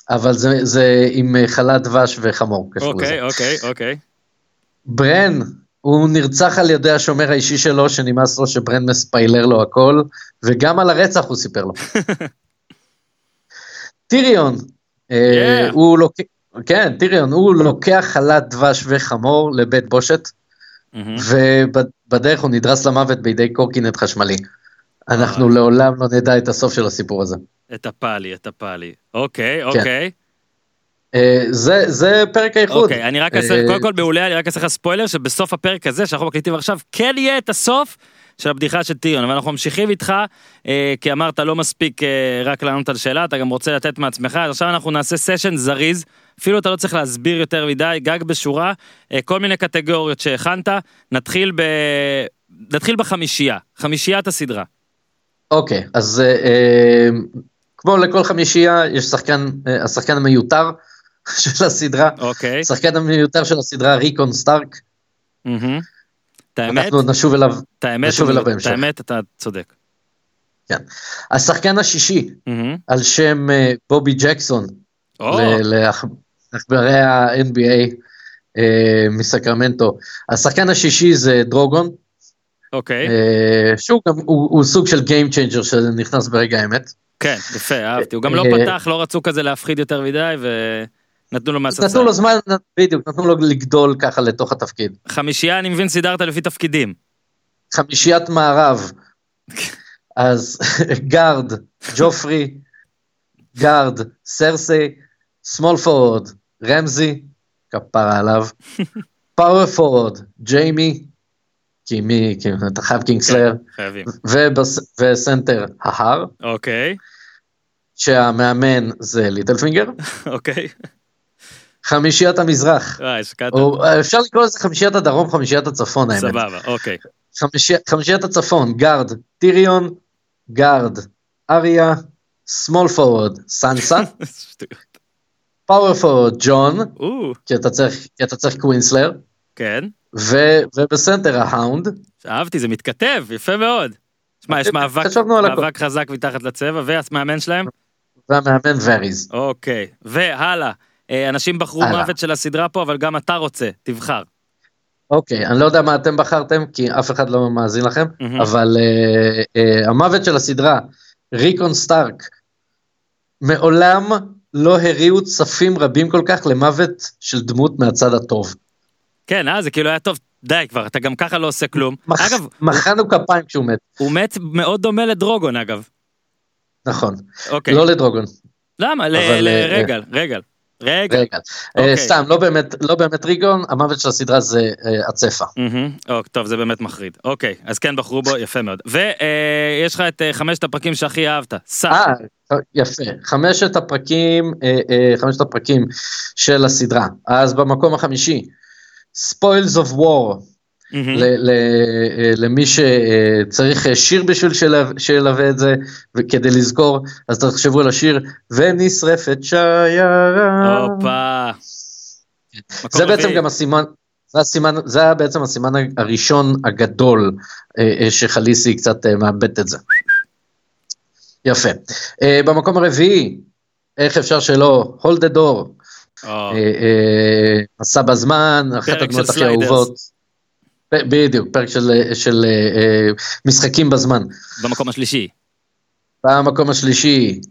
אבל זה, זה עם אה, חלת דבש וחמור. אוקיי, אוקיי, אוקיי. ברן, הוא נרצח על ידי השומר האישי שלו, שנמאס לו שברן מספיילר לו הכל, וגם על הרצח הוא סיפר לו. טיריון, אה, Yeah. הוא לוקח, כן, טיריון, הוא לוקח חלת דבש וחמור לבית בושת, מהמם. ובדרך הוא נדרס למוות בידי קורקינט חשמלי. אנחנו אה. לעולם לא נדע את הסוף של הסיפור הזה. את הפאלי, את הפאלי. אוקיי, כן. אוקיי. אה, זה, זה פרק האיחוד. אוקיי, אני רק אעשה, אה, קודם כל מעולה, אני רק אעשה לך ספוילר, שבסוף הפרק הזה, שאנחנו מקליטים עכשיו, כן יהיה את הסוף של הבדיחה של אבל אנחנו ממשיכים איתך, אה, כי אמרת לא מספיק אה, רק לענות על שאלה, אתה גם רוצה לתת מעצמך, אז עכשיו אנחנו נעשה סשן זריז, אפילו אתה לא צריך להסביר יותר מדי, גג בשורה, אה, כל מיני קטגוריות שהכנת, נתחיל ב... נתחיל בחמישייה, חמישיית הסדרה. אוקיי, אז אה, אה, כמו לכל חמישייה, יש שחקן, אה, השחקן המיותר של הסדרה, אוקיי, השחקן המיותר של הסדרה ריקון סטארק, מהמם. את האמת, אנחנו נשוב אליו, את האמת, נשוב אליו את בהמשך. האמת, אתה צודק. השחקן השישי, מהמם. על שם אה, בובי ג'קסון, לאח- לעכברי ה-NBA אה, מסקרמנטו, השחקן השישי זה דרוגון, אוקיי, אה, שהוא גם, הוא, סוג של Game Changer שנכנס ברגע האמת. כן, יפה, אהבתי. הוא גם לא אה, פתח, לא רצו כזה להפחיד יותר מדי, ונתנו לו מהספסל. נתנו לו זמן, בדיוק, נתנו לו לגדול ככה לתוך התפקיד. חמישייה, אני מבין, סידרת לפי תפקידים. חמישיית מערב. אז guard, ג'ופרי, guard, סרסי, small forward, רמזי, כפרה עליו, power forward, ג'יימי, כי מי, כי אתה חייב חייבים. ובס- ו center ההר, אוקיי, שהמאמן זה ליטל פינגר, אוקיי. חמישיית המזרח. או אפשר לקרוא לזה חמישיית הדרום, חמישיית הצפון האמת. סבבה, אוקיי. חמישי- חמישיית הצפון, guard, טיריון, guard, אריה, small forward, סנסה. power forward, ג'ון, כי אתה צריך queenslayer, כן. ו, ובסנטר ההאונד, אהבתי, זה מתכתב, יפה מאוד. שמע, יש מאבק, על הכל. מאבק חזק מתחת לצבע, והמאמן שלהם? והמאמן וריז. אוקיי. והלאה. אה, אנשים בחרו הלאה. מוות של הסדרה פה, אבל גם אתה רוצה, תבחר. אוקיי, אני לא יודע מה אתם בחרתם, כי אף אחד לא מאזין לכם, מהמם. אבל אה, אה, המוות של הסדרה, ריקון סטארק, מעולם לא הריעו צפים רבים כל כך למוות של דמות מהצד הטוב. כן, אה, זה כאילו היה טוב. די כבר, אתה גם ככה לא עושה כלום. מח- אגב, מחאנו כפיים כשהוא מת, הוא מת מאוד דומה לדרוגון אגב. נכון, אוקיי. לא לדרוגון. למה? אה, רגל, רגל. רגע. רגע, אוקיי. אה, סתם, לא באמת, לא באמת ריגון, המוות של הסדרה זה אה, הצפה. מהמם. או, טוב, זה באמת מחריד. אוקיי, אז כן בחרו בו, יפה מאוד. ויש לך את אה, חמשת הפרקים שהכי אהבת. סע. אה, יפה, חמשת הפרקים, אה, אה, חמשת הפרקים של הסדרה. אז במקום החמישי, Spoils of War, מהמם. ל- ל- אה, למי שצריך אה, שיר בשביל שילווה את זה, וכדי לזכור, אז תחשבו על השיר, ונשרפת שיירה. זה בעצם. גם הסימן, זה הסימן, זה היה בעצם הסימן הראשון הגדול אה, אה, שחליסי קצת אה, מאבד את זה. יפה. במקום הרביעי, איך אפשר שלא, hold the door, או, אה, אה, מסע בזמן, אחת של הכי. אהובות. בדיוק, פרק של, אה, של אה, אה, משחקים בזמן. במקום השלישי. במקום השלישי,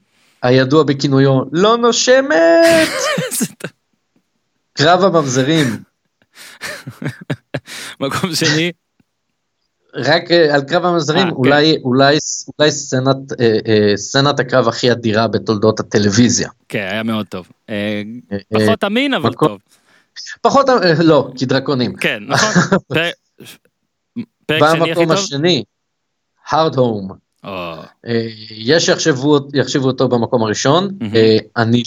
הידוע בכינויו, לא נושמת, קרב הממזרים. מקום שני. רק אה, על קרב המזרים, אה, כן. אולי, אולי, אולי סצנת, אה, אה, סצנת הקרב הכי אדירה בתולדות הטלוויזיה. כן, היה מאוד טוב. אה, אה, פחות אמין, אבל מקום- טוב. פחות, אה, לא, כי דרקונים. כן, נכון. פר- פרק שני הכי במקום טוב? השני, hard home. אה, יש שיחשבו אותו במקום הראשון. אה, אני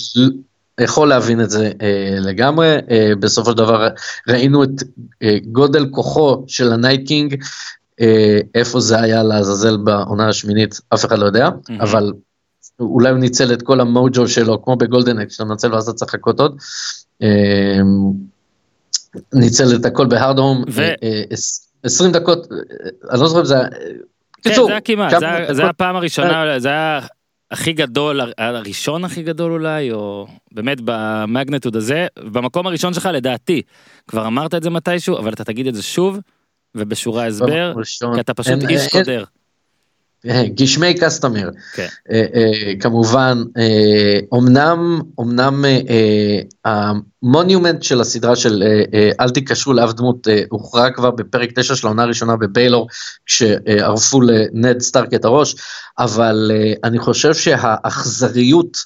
יכול להבין את זה אה, לגמרי, אה, בסופו של דבר ראינו את אה, גודל כוחו של הנייט קינג, אה, איפה זה היה לעזאזל בעונה השמינית, אף אחד לא יודע, מהמם. אבל אולי הוא ניצל את כל המוג'ו שלו, כמו בגולדן אקס, שאתה מנצל ואז אתה צריך לחכות עוד. אה, ניצל את הכל בהארד הום, ו- אה, אה, עש- 20 דקות, אה, אני לא זוכר אם זה היה... כן, קיצור, זה כמעט, זה הפעם הראשונה, זה היה הכי גדול, הראשון הכי גדול אולי, או באמת ב magnitude הזה, במקום הראשון שלך לדעתי, כבר אמרת את זה מתישהו, אבל אתה תגיד את זה שוב, ובשורה הסבר, ראשון. כי אתה פשוט אין- איש קודר. אה, גשמי קסטמר. כן. אה, אה, כמובן, אומנם, אומנם אה, אה, המונומנט של הסדרה של אל תיקשרו לאף דמות הוכרע כבר בפרק 9 של העונה הראשונה בביילור, כשערפו לנד סטארק את הראש, אבל אני חושב שהאכזריות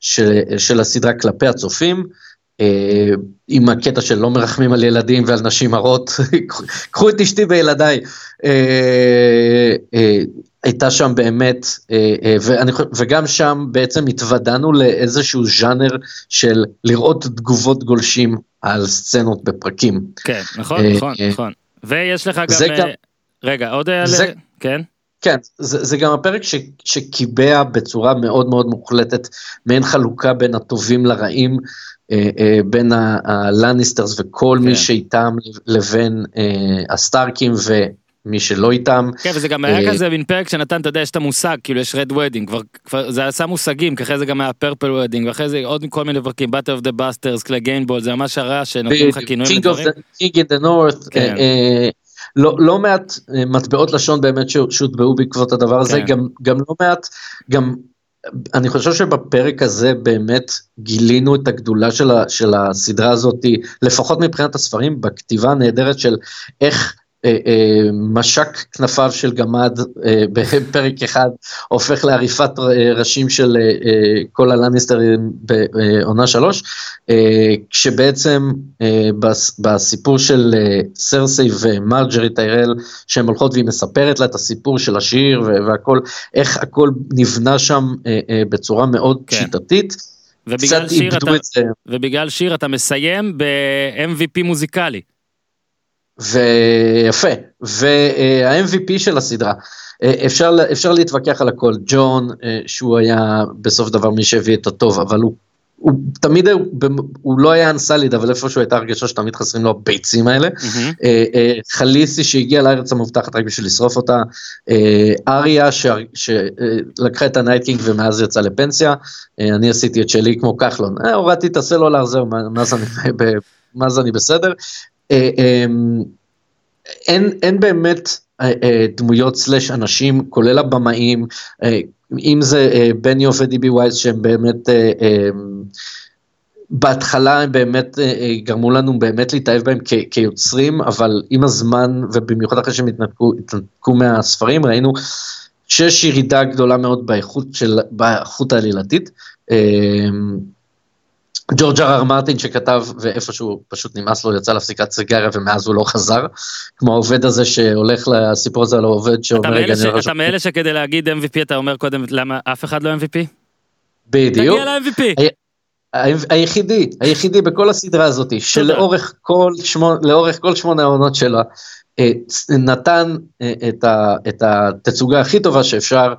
של, של הסדרה כלפי הצופים, עם הקטע של לא מרחמים על ילדים ועל נשים הרות, קחו את אשתי וילדיי, אה, אה, הייתה שם באמת, אה, אה, ואני, וגם שם בעצם התוודענו לאיזשהו ז'אנר של לראות תגובות גולשים על סצנות בפרקים. כן, נכון, אה, נכון, אה, נכון. ויש לך גם, גם- אה, רגע, עוד זה- כן? כן, זה, זה גם הפרק ש, שקיבע בצורה מאוד מאוד מוחלטת מעין חלוקה בין הטובים לרעים, אה, אה, בין ה- הלניסטרס וכל כן. מי שאיתם לבין אה, הסטארקים ומי שלא איתם. כן, וזה גם היה אה, כזה מין פרק שנתן, אתה יודע, יש את המושג, כאילו יש Red Wedding, כבר, כבר זה עשה מושגים, אחרי זה גם היה Purple Wedding, ואחרי זה עוד כל מיני פרקים, Battle of the Bastards, Cleganebowl, זה ממש הרע שנותנים לך כינויים לדברים. North, כן. אה, אה, לא, לא מעט אה, מטבעות לשון באמת שהוטבעו בעקבות הדבר הזה, כן. גם, גם לא מעט, גם אני חושב שבפרק הזה באמת גילינו את הגדולה של, ה, של הסדרה הזאת, לפחות מבחינת הספרים, בכתיבה הנהדרת של איך משק כנפיו של גמד אה, בפרק אחד הופך לעריפת אה, ראשים של אה, אה, כל הלניסטרים בעונה שלוש, אה, כשבעצם אה, בס, בסיפור של אה, סרסי ומרג'רי טיירל שהן הולכות והיא מספרת לה את הסיפור של השיר והכל, איך הכל נבנה שם אה, אה, בצורה מאוד כן. שיטתית. ובגלל שיר אתה, את. ובגלל שיר אתה מסיים ב-MVP מוזיקלי. ויפה, וה-MVP של הסדרה, אה, אפשר, אפשר להתווכח על הכל, ג'ון, אה, שהוא היה בסוף דבר מי שהביא את הטוב, אבל הוא, הוא תמיד, הוא, הוא לא היה Unsullied, אבל איפשהו הייתה הרגשה שתמיד חסרים לו הביצים האלה. מהמם. אה, חליסי שהגיע לארץ המובטחת רק בשביל לשרוף אותה, אריה שלקחה את הנייט קינג ומאז יצאה לפנסיה, אני עשיתי את שלי כמו כחלון, הורדתי את הסלולר, זהו, מה- מאז אני, מאז אני בסדר. אה, אה, אין, אין באמת אה, אה, דמויות slash אנשים, כולל הבמאים, אם זה בני ופדי בי וייס שהם באמת, בהתחלה הם באמת גרמו לנו באמת להתאהב בהם כיוצרים, אבל עם הזמן ובמיוחד אחרי שהם התנתקו, התנתקו מהספרים, ראינו שיש ירידה גדולה מאוד באיכות, של, באיכות העלילתית. ג'ורג' אר אר מרטין שכתב ואיפשהו פשוט נמאס לו יצא להפסיקת סיגריה ומאז הוא לא חזר כמו העובד הזה שהולך לסיפור הזה על העובד שאומר רגע אני אתה מאלה שכדי להגיד MVP אתה אומר קודם למה אף אחד לא MVP? בדיוק תגיע ל-MVP. היחידי היחידי בכל הסדרה הזאת שלאורך כל שמונה לאורך כל שמונה העונות שלה אה, נתן אה, את התצוגה הכי טובה שאפשר.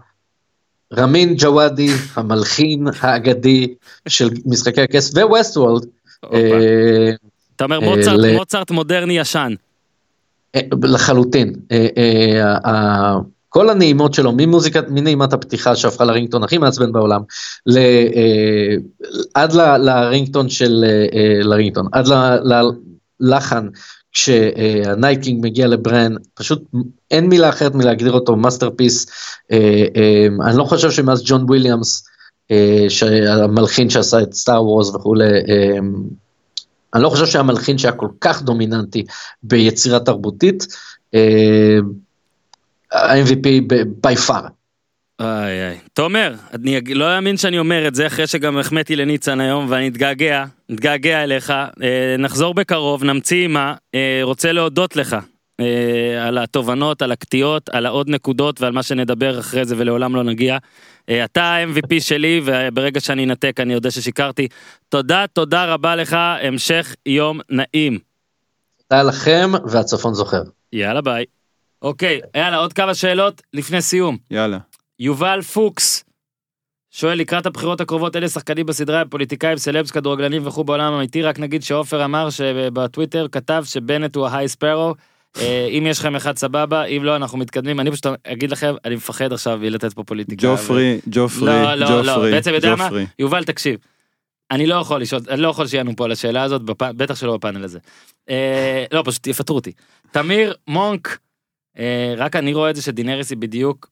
רמין ג'וואדי המלחין האגדי של משחקי הכס וווסט וולד הופה. אתה אומר מוצרט, ל- מוצרט מודרני ישן. אה, לחלוטין. אה, אה, כל הנעימות שלו, ממוזיקת, מנעימת הפתיחה שהפכה ל ringtone הכי מעצבן בעולם, ל, אה, עד ל- ל ringtone של, אה, אה, ל ringtone, עד ל- ללחן, כשהנייט קינג מגיע לברן, פשוט אין מילה אחרת מלהגדיר אותו masterpiece. אה, אה, אני לא חושב שמאז ג'ון וויליאמס, אה, שהמלחין שעשה את סטאר וורס וכולי, אני לא חושב שהיה מלחין שהיה כל כך דומיננטי ביצירה תרבותית. ה-MVP בי פאר. איי איי. תומר, אני לא אאמין שאני אומר את זה אחרי שגם החמאתי לניצן היום ואני אתגעגע, אתגעגע אליך. אה, נחזור בקרוב, נמציא עימה. אה, רוצה להודות לך אה, על התובנות, על הקטיעות, על העוד נקודות ועל מה שנדבר אחרי זה ולעולם לא נגיע. אה, אתה ה-MVP שלי וברגע שאני אנתק אני יודע ששיקרתי. תודה, תודה רבה לך, המשך יום נעים. תודה לכם והצפון זוכר. יאללה ביי. אוקיי, יאללה, עוד כמה שאלות לפני סיום. יאללה. יובל פוקס שואל לקראת הבחירות הקרובות אלה שחקנים בסדרה פוליטיקאים סלבס כדורגלנים וכו' בעולם האמיתי רק נגיד שעופר אמר שבטוויטר כתב שבנט הוא ההיי ספארו. אה, אם יש לכם אחד סבבה אם לא אנחנו מתקדמים אני פשוט אגיד לכם אני מפחד עכשיו לתת פה פוליטיקה. ג'ופרי, ג'ופרי, לא, לא, לא, ג'ופרי, בעצם יודע מה? ג'ופרי. יובל תקשיב. אני לא יכול לשאול, אני לא יכול שיענו פה על השאלה הזאת. בטח שלא בפאנל הזה. אה, לא, פשוט יפטרו אותי. תמיר מונק, אה, רק אני רואה את זה שדינריס היא בדיוק,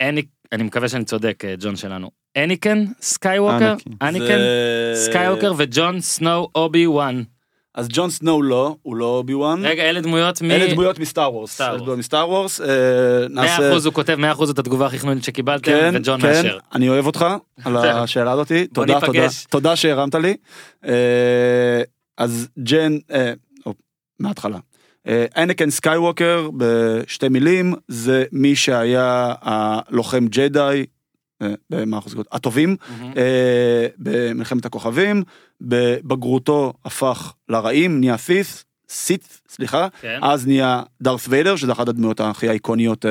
אני, אני מקווה שאני צודק, אה, ג'ון שלנו. אניקן סקייווקר? אניקן סקייווקר וג'ון סנואו אובי וואן. אז ג'ון סנואו לא, הוא לא אובי וואן. רגע, אלה דמויות מ... אלה דמויות מסטאר וורס. סטאר אלה וורס. דמויות מסטאר וורס. אה, 100% נעשה... הוא כותב 100% את התגובה הכי חנונית שקיבלתם, כן, וג'ון כן, מאשר. אני אוהב אותך על השאלה הזאתי. תודה, תודה. תודה שהרמת לי. אה, אז ג'ן, אה, מההתחלה. אה, אנקן סקייווקר בשתי מילים זה מי שהיה הלוחם ג'די, אה? הטובים. אה, במלחמת הכוכבים, בבגרותו הפך לרעים, נהיה סיס, סיט, סליחה, כן. אז נהיה דארת ויידר, שזה אחת הדמויות הכי האיקוניות.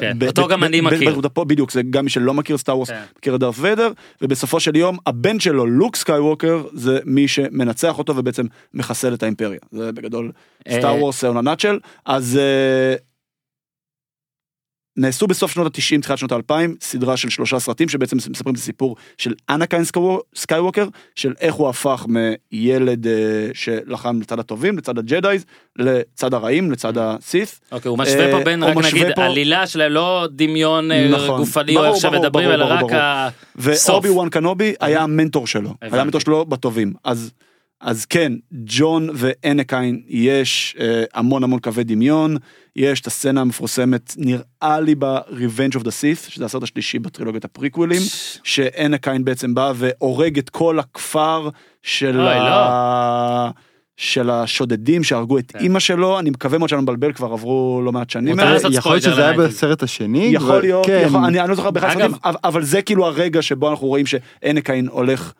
כן, ב- אותו ב- גם ב- אני מכיר. בדיוק, זה גם מי שלא מכיר סטאר וורס, כן. מכיר את דארת ויידר, ובסופו של יום הבן שלו, לוק סקייווקר, זה מי שמנצח אותו ובעצם מחסל את האימפריה. זה בגדול סטאר וורס on a nutshell. אז אה, נעשו בסוף שנות ה-90, תחילת שנות ה-2000, סדרה של שלושה סרטים שבעצם מספרים את הסיפור של אנקין סקייווקר, של איך הוא הפך מילד אה, שלחם לצד הטובים, לצד הג'דאיז, לצד הרעים, לצד הסית'. אוקיי, הוא משווה פה אה, בין, הוא רק נגיד, פה- עלילה שלהם, לא דמיון אה, נכון. גופני או איך שמדברים, אלא רק. הסוף. ואובי וואן קנובי היה המנטור שלו. היה המנטור שלו בטובים. אז, אז כן, ג'ון ואנקיין יש אה, המון המון קווי דמיון, יש את הסצנה המפורסמת, נראה לי ב-Revenge of the Sith, שזה הסרט השלישי בטרילוגיית הפריקווילים, שאנקיין בעצם בא והורג את כל הכפר של, אוי, ה... של השודדים שהרגו את כן. אימא שלו, אני מקווה מאוד שאני לא מבלבל, כבר עברו לא מעט שנים. יכול להיות שזה היה. בסרט השני? יכול להיות, כן. אני, אני לא זוכר בכלל אגב- סרטים, אבל, זה כאילו הרגע שבו אנחנו רואים שאנקין הולך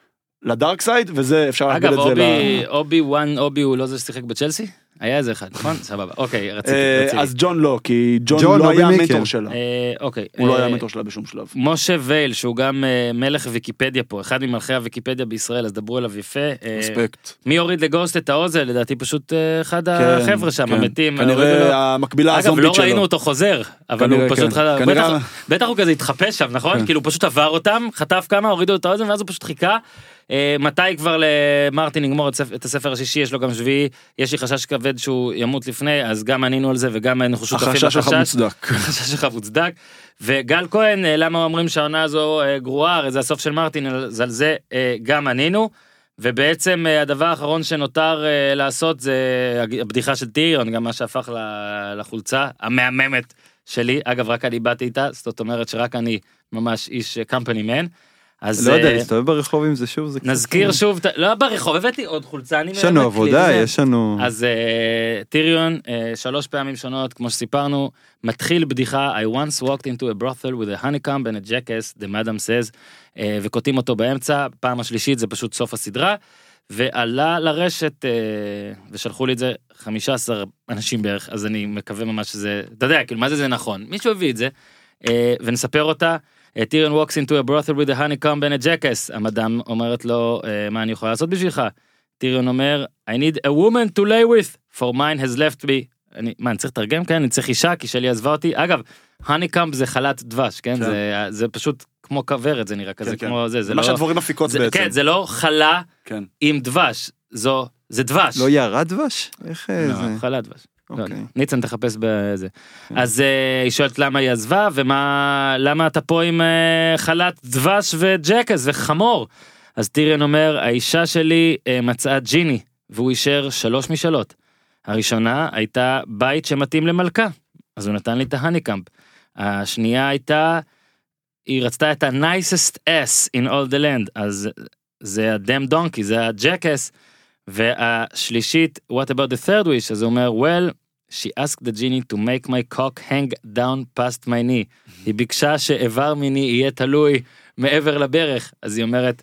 ל dark side, וזה אפשר אגב, את זה ל... אובי, אובי וואן, אובי הוא לא זה ששיחק בצ'לסי? היה איזה אחד, נכון? סבבה, אוקיי, רציתי, אה, רציתי. אז ג'ון לא, כי ג'ון, לא לא היה. המנטור שלה. אה, אוקיי. הוא לא אה, היה המנטור שלה בשום שלב. משה וייל, שהוא גם מלך ויקיפדיה פה, אחד ממלכי הוויקיפדיה בישראל, אז דברו אליו יפה. רספקט. מי הוריד לגוסט את האוזן? לדעתי פשוט אחד כן, החבר'ה שם, כן. המתים. כנראה המקבילה אגב, הזומבית לא שלו. ראינו אותו חוזר, אבל הוא פשוט כן. כנראה- בטח- הוא כזה התחפש שם, נכון? כאילו הוא פשוט עבר אותם, חטף כמה, הורידו את האוזן ואז הוא פשוט חיכה. אה, מתי כבר למרטין לגמור את ספ- את הספר השישי, יש לו גם שביעי, יש לי חשש כבד שהוא ימות לפני, אז גם ענינו על זה וגם היינו שותפים החשש שלך מוצדק. החשש שלך מוצדק. וגל כהן, אה, למה אומרים שהעונה הזו אה, גרועה, הרי זה הסוף של מרטין, אז על זה גם ענינו. ובעצם הדבר האחרון שנותר לעשות זה הבדיחה של טיריון, גם מה שהפך לחולצה המהממת שלי. אגב, רק אני באתי איתה, זאת אומרת שרק אני ממש איש קמפני מן. אז לא יודע, אה, להסתובב ברחוב עם זה שוב זה. נזכיר שוב, את ה- לא ברחוב, הבאתי עוד חולצה, אני יש לנו עבודה. יש לנו... אז אה, טיריון, אה, שלוש פעמים שונות, כמו שסיפרנו, מתחיל בדיחה, I once walked into a brothel with a honeycomb and a jackass, the madam says, וקוטעים אותו באמצע, פעם השלישית זה פשוט סוף הסדרה, ועלה לרשת, ושלחו לי את זה 15 אנשים בערך, אז אני מקווה ממש שזה, אתה יודע, כאילו, מה זה זה נכון, מישהו הביא את זה, ונספר אותה. טיריון walks into a brothel with a honeycomb and a jackass, המדאם אומרת לו, אה, מה אני יכולה לעשות בשבילך? טיריון אומר, I need a woman to lay with, for mine has left me. אני, מה, אני צריך לתרגם? כן, אני צריך אישה, כי שלי עזבה אותי. אגב, honeycomb זה חלת דבש, כן? כן. זה, זה פשוט כמו כוורת, זה נראה כזה, כן, כן. כמו זה, זה מה לא... שהדבורים מפיקות זה, בעצם. כן, זה לא חלה כן. עם דבש, זו, זה דבש. לא ירד דבש? איך לא, זה? חלת דבש. לא, אוקיי. ניצן תחפש בזה. אז אה, היא שואלת למה היא עזבה ומה למה אתה פה עם אה, חלת דבש וג'קס וחמור. אז טיריון אומר האישה שלי אה, מצאה ג'יני והוא אישר שלוש משאלות. הראשונה הייתה בית שמתאים למלכה אז הוא נתן לי את ההניקאמפ. השנייה הייתה היא רצתה את ה-nicest ass in all the land אז זה הדם דונקי זה הג'קס. והשלישית what about the third wish אז הוא אומר well she asked the genie to make my cock hang down past my knee. היא ביקשה שאיבר מיני יהיה תלוי מעבר לברך. אז היא אומרת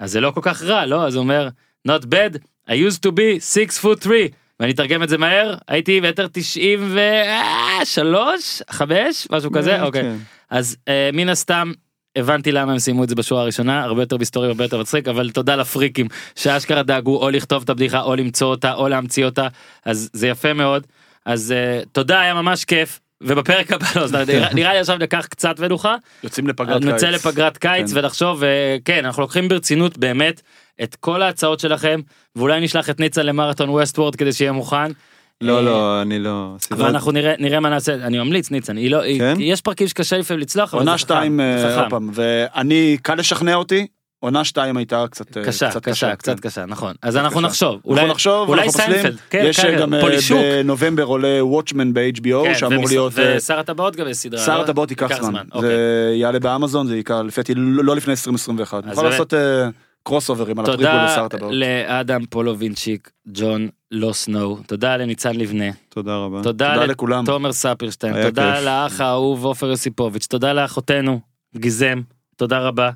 אז זה לא כל כך רע לא? אז הוא אומר not bad. I used to be 6 foot 3 ואני אתרגם את זה מהר, הייתי מטר 93, 5, משהו כזה, אוקיי. כן. אז אה, מן הסתם הבנתי למה הם סיימו את זה בשורה הראשונה. הרבה יותר מסתורי הרבה יותר מצחיק אבל תודה לפריקים שאשכרה דאגו או לכתוב את הבדיחה או למצוא אותה או להמציא אותה. אז זה יפה מאוד אז uh, תודה היה ממש כיף ובפרק הבא לא, נראה, נראה לי עכשיו ניקח קצת מנוחה יוצאים לפגרת קיץ. נצא לפגרת קיץ כן. ונחשוב וכן אנחנו לוקחים ברצינות באמת את כל ההצעות שלכם ואולי נשלח את ניצה למרתון Westworld כדי שיהיה מוכן. לא, אה, לא, אני לא... סדרת- ואנחנו נראה נראה מה נעשה אני ממליץ ניצן היא לא היא- כן? יש פרקים שקשה לפעמים לצלוח אבל עונה שתיים, אה, ואני, קל לשכנע אותי, עונה שתיים הייתה קצת אה, קשה קצת קשה קצת כן. קשה נכון אז אנחנו קשה. נחשוב אולי אולי נחשוב, אולי אנחנו פוסלים. סיינפלד כן, יש כן, גם אה, פולישוק בנובמבר עולה Watchmen ב-HBO כן, שאמור ומס- להיות... אה, ושר הטבעות גם יש סדרה שר? הטבעות ייקח זמן, אוקיי. זה יעלה באמזון, זה ייקח לפי לא לא לפני 2021, אז נוכל באמת- לעשות crossover ים על הפריקוול תודה לשר הטבעות. לאדם פולובינצ'יק ג'ון לא סנואו תודה לניצן לבנה תודה רבה. תודה תודה לכולם. לתומר ספירשטיין תודה. לאח האהוב עופר יוסיפוביץ' תודה לאחותנו גיזם תודה רבה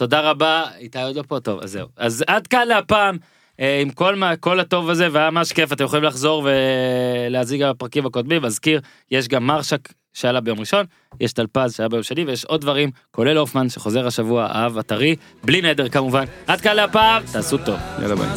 תודה רבה איתי עוד לא פה טוב אז זהו אז עד כאן להפעם. אה, עם כל מה כל הטוב הזה והיה ממש כיף אתם יכולים לחזור ולהאזין על הפרקים הקודמים מזכיר יש גם מרשק שעלה ביום ראשון יש טלפז שהיה ביום שני ויש עוד דברים כולל הופמן שחוזר השבוע האב הטרי בלי נדר כמובן עד כאן להפעם תעשו טוב. יאללה ביי.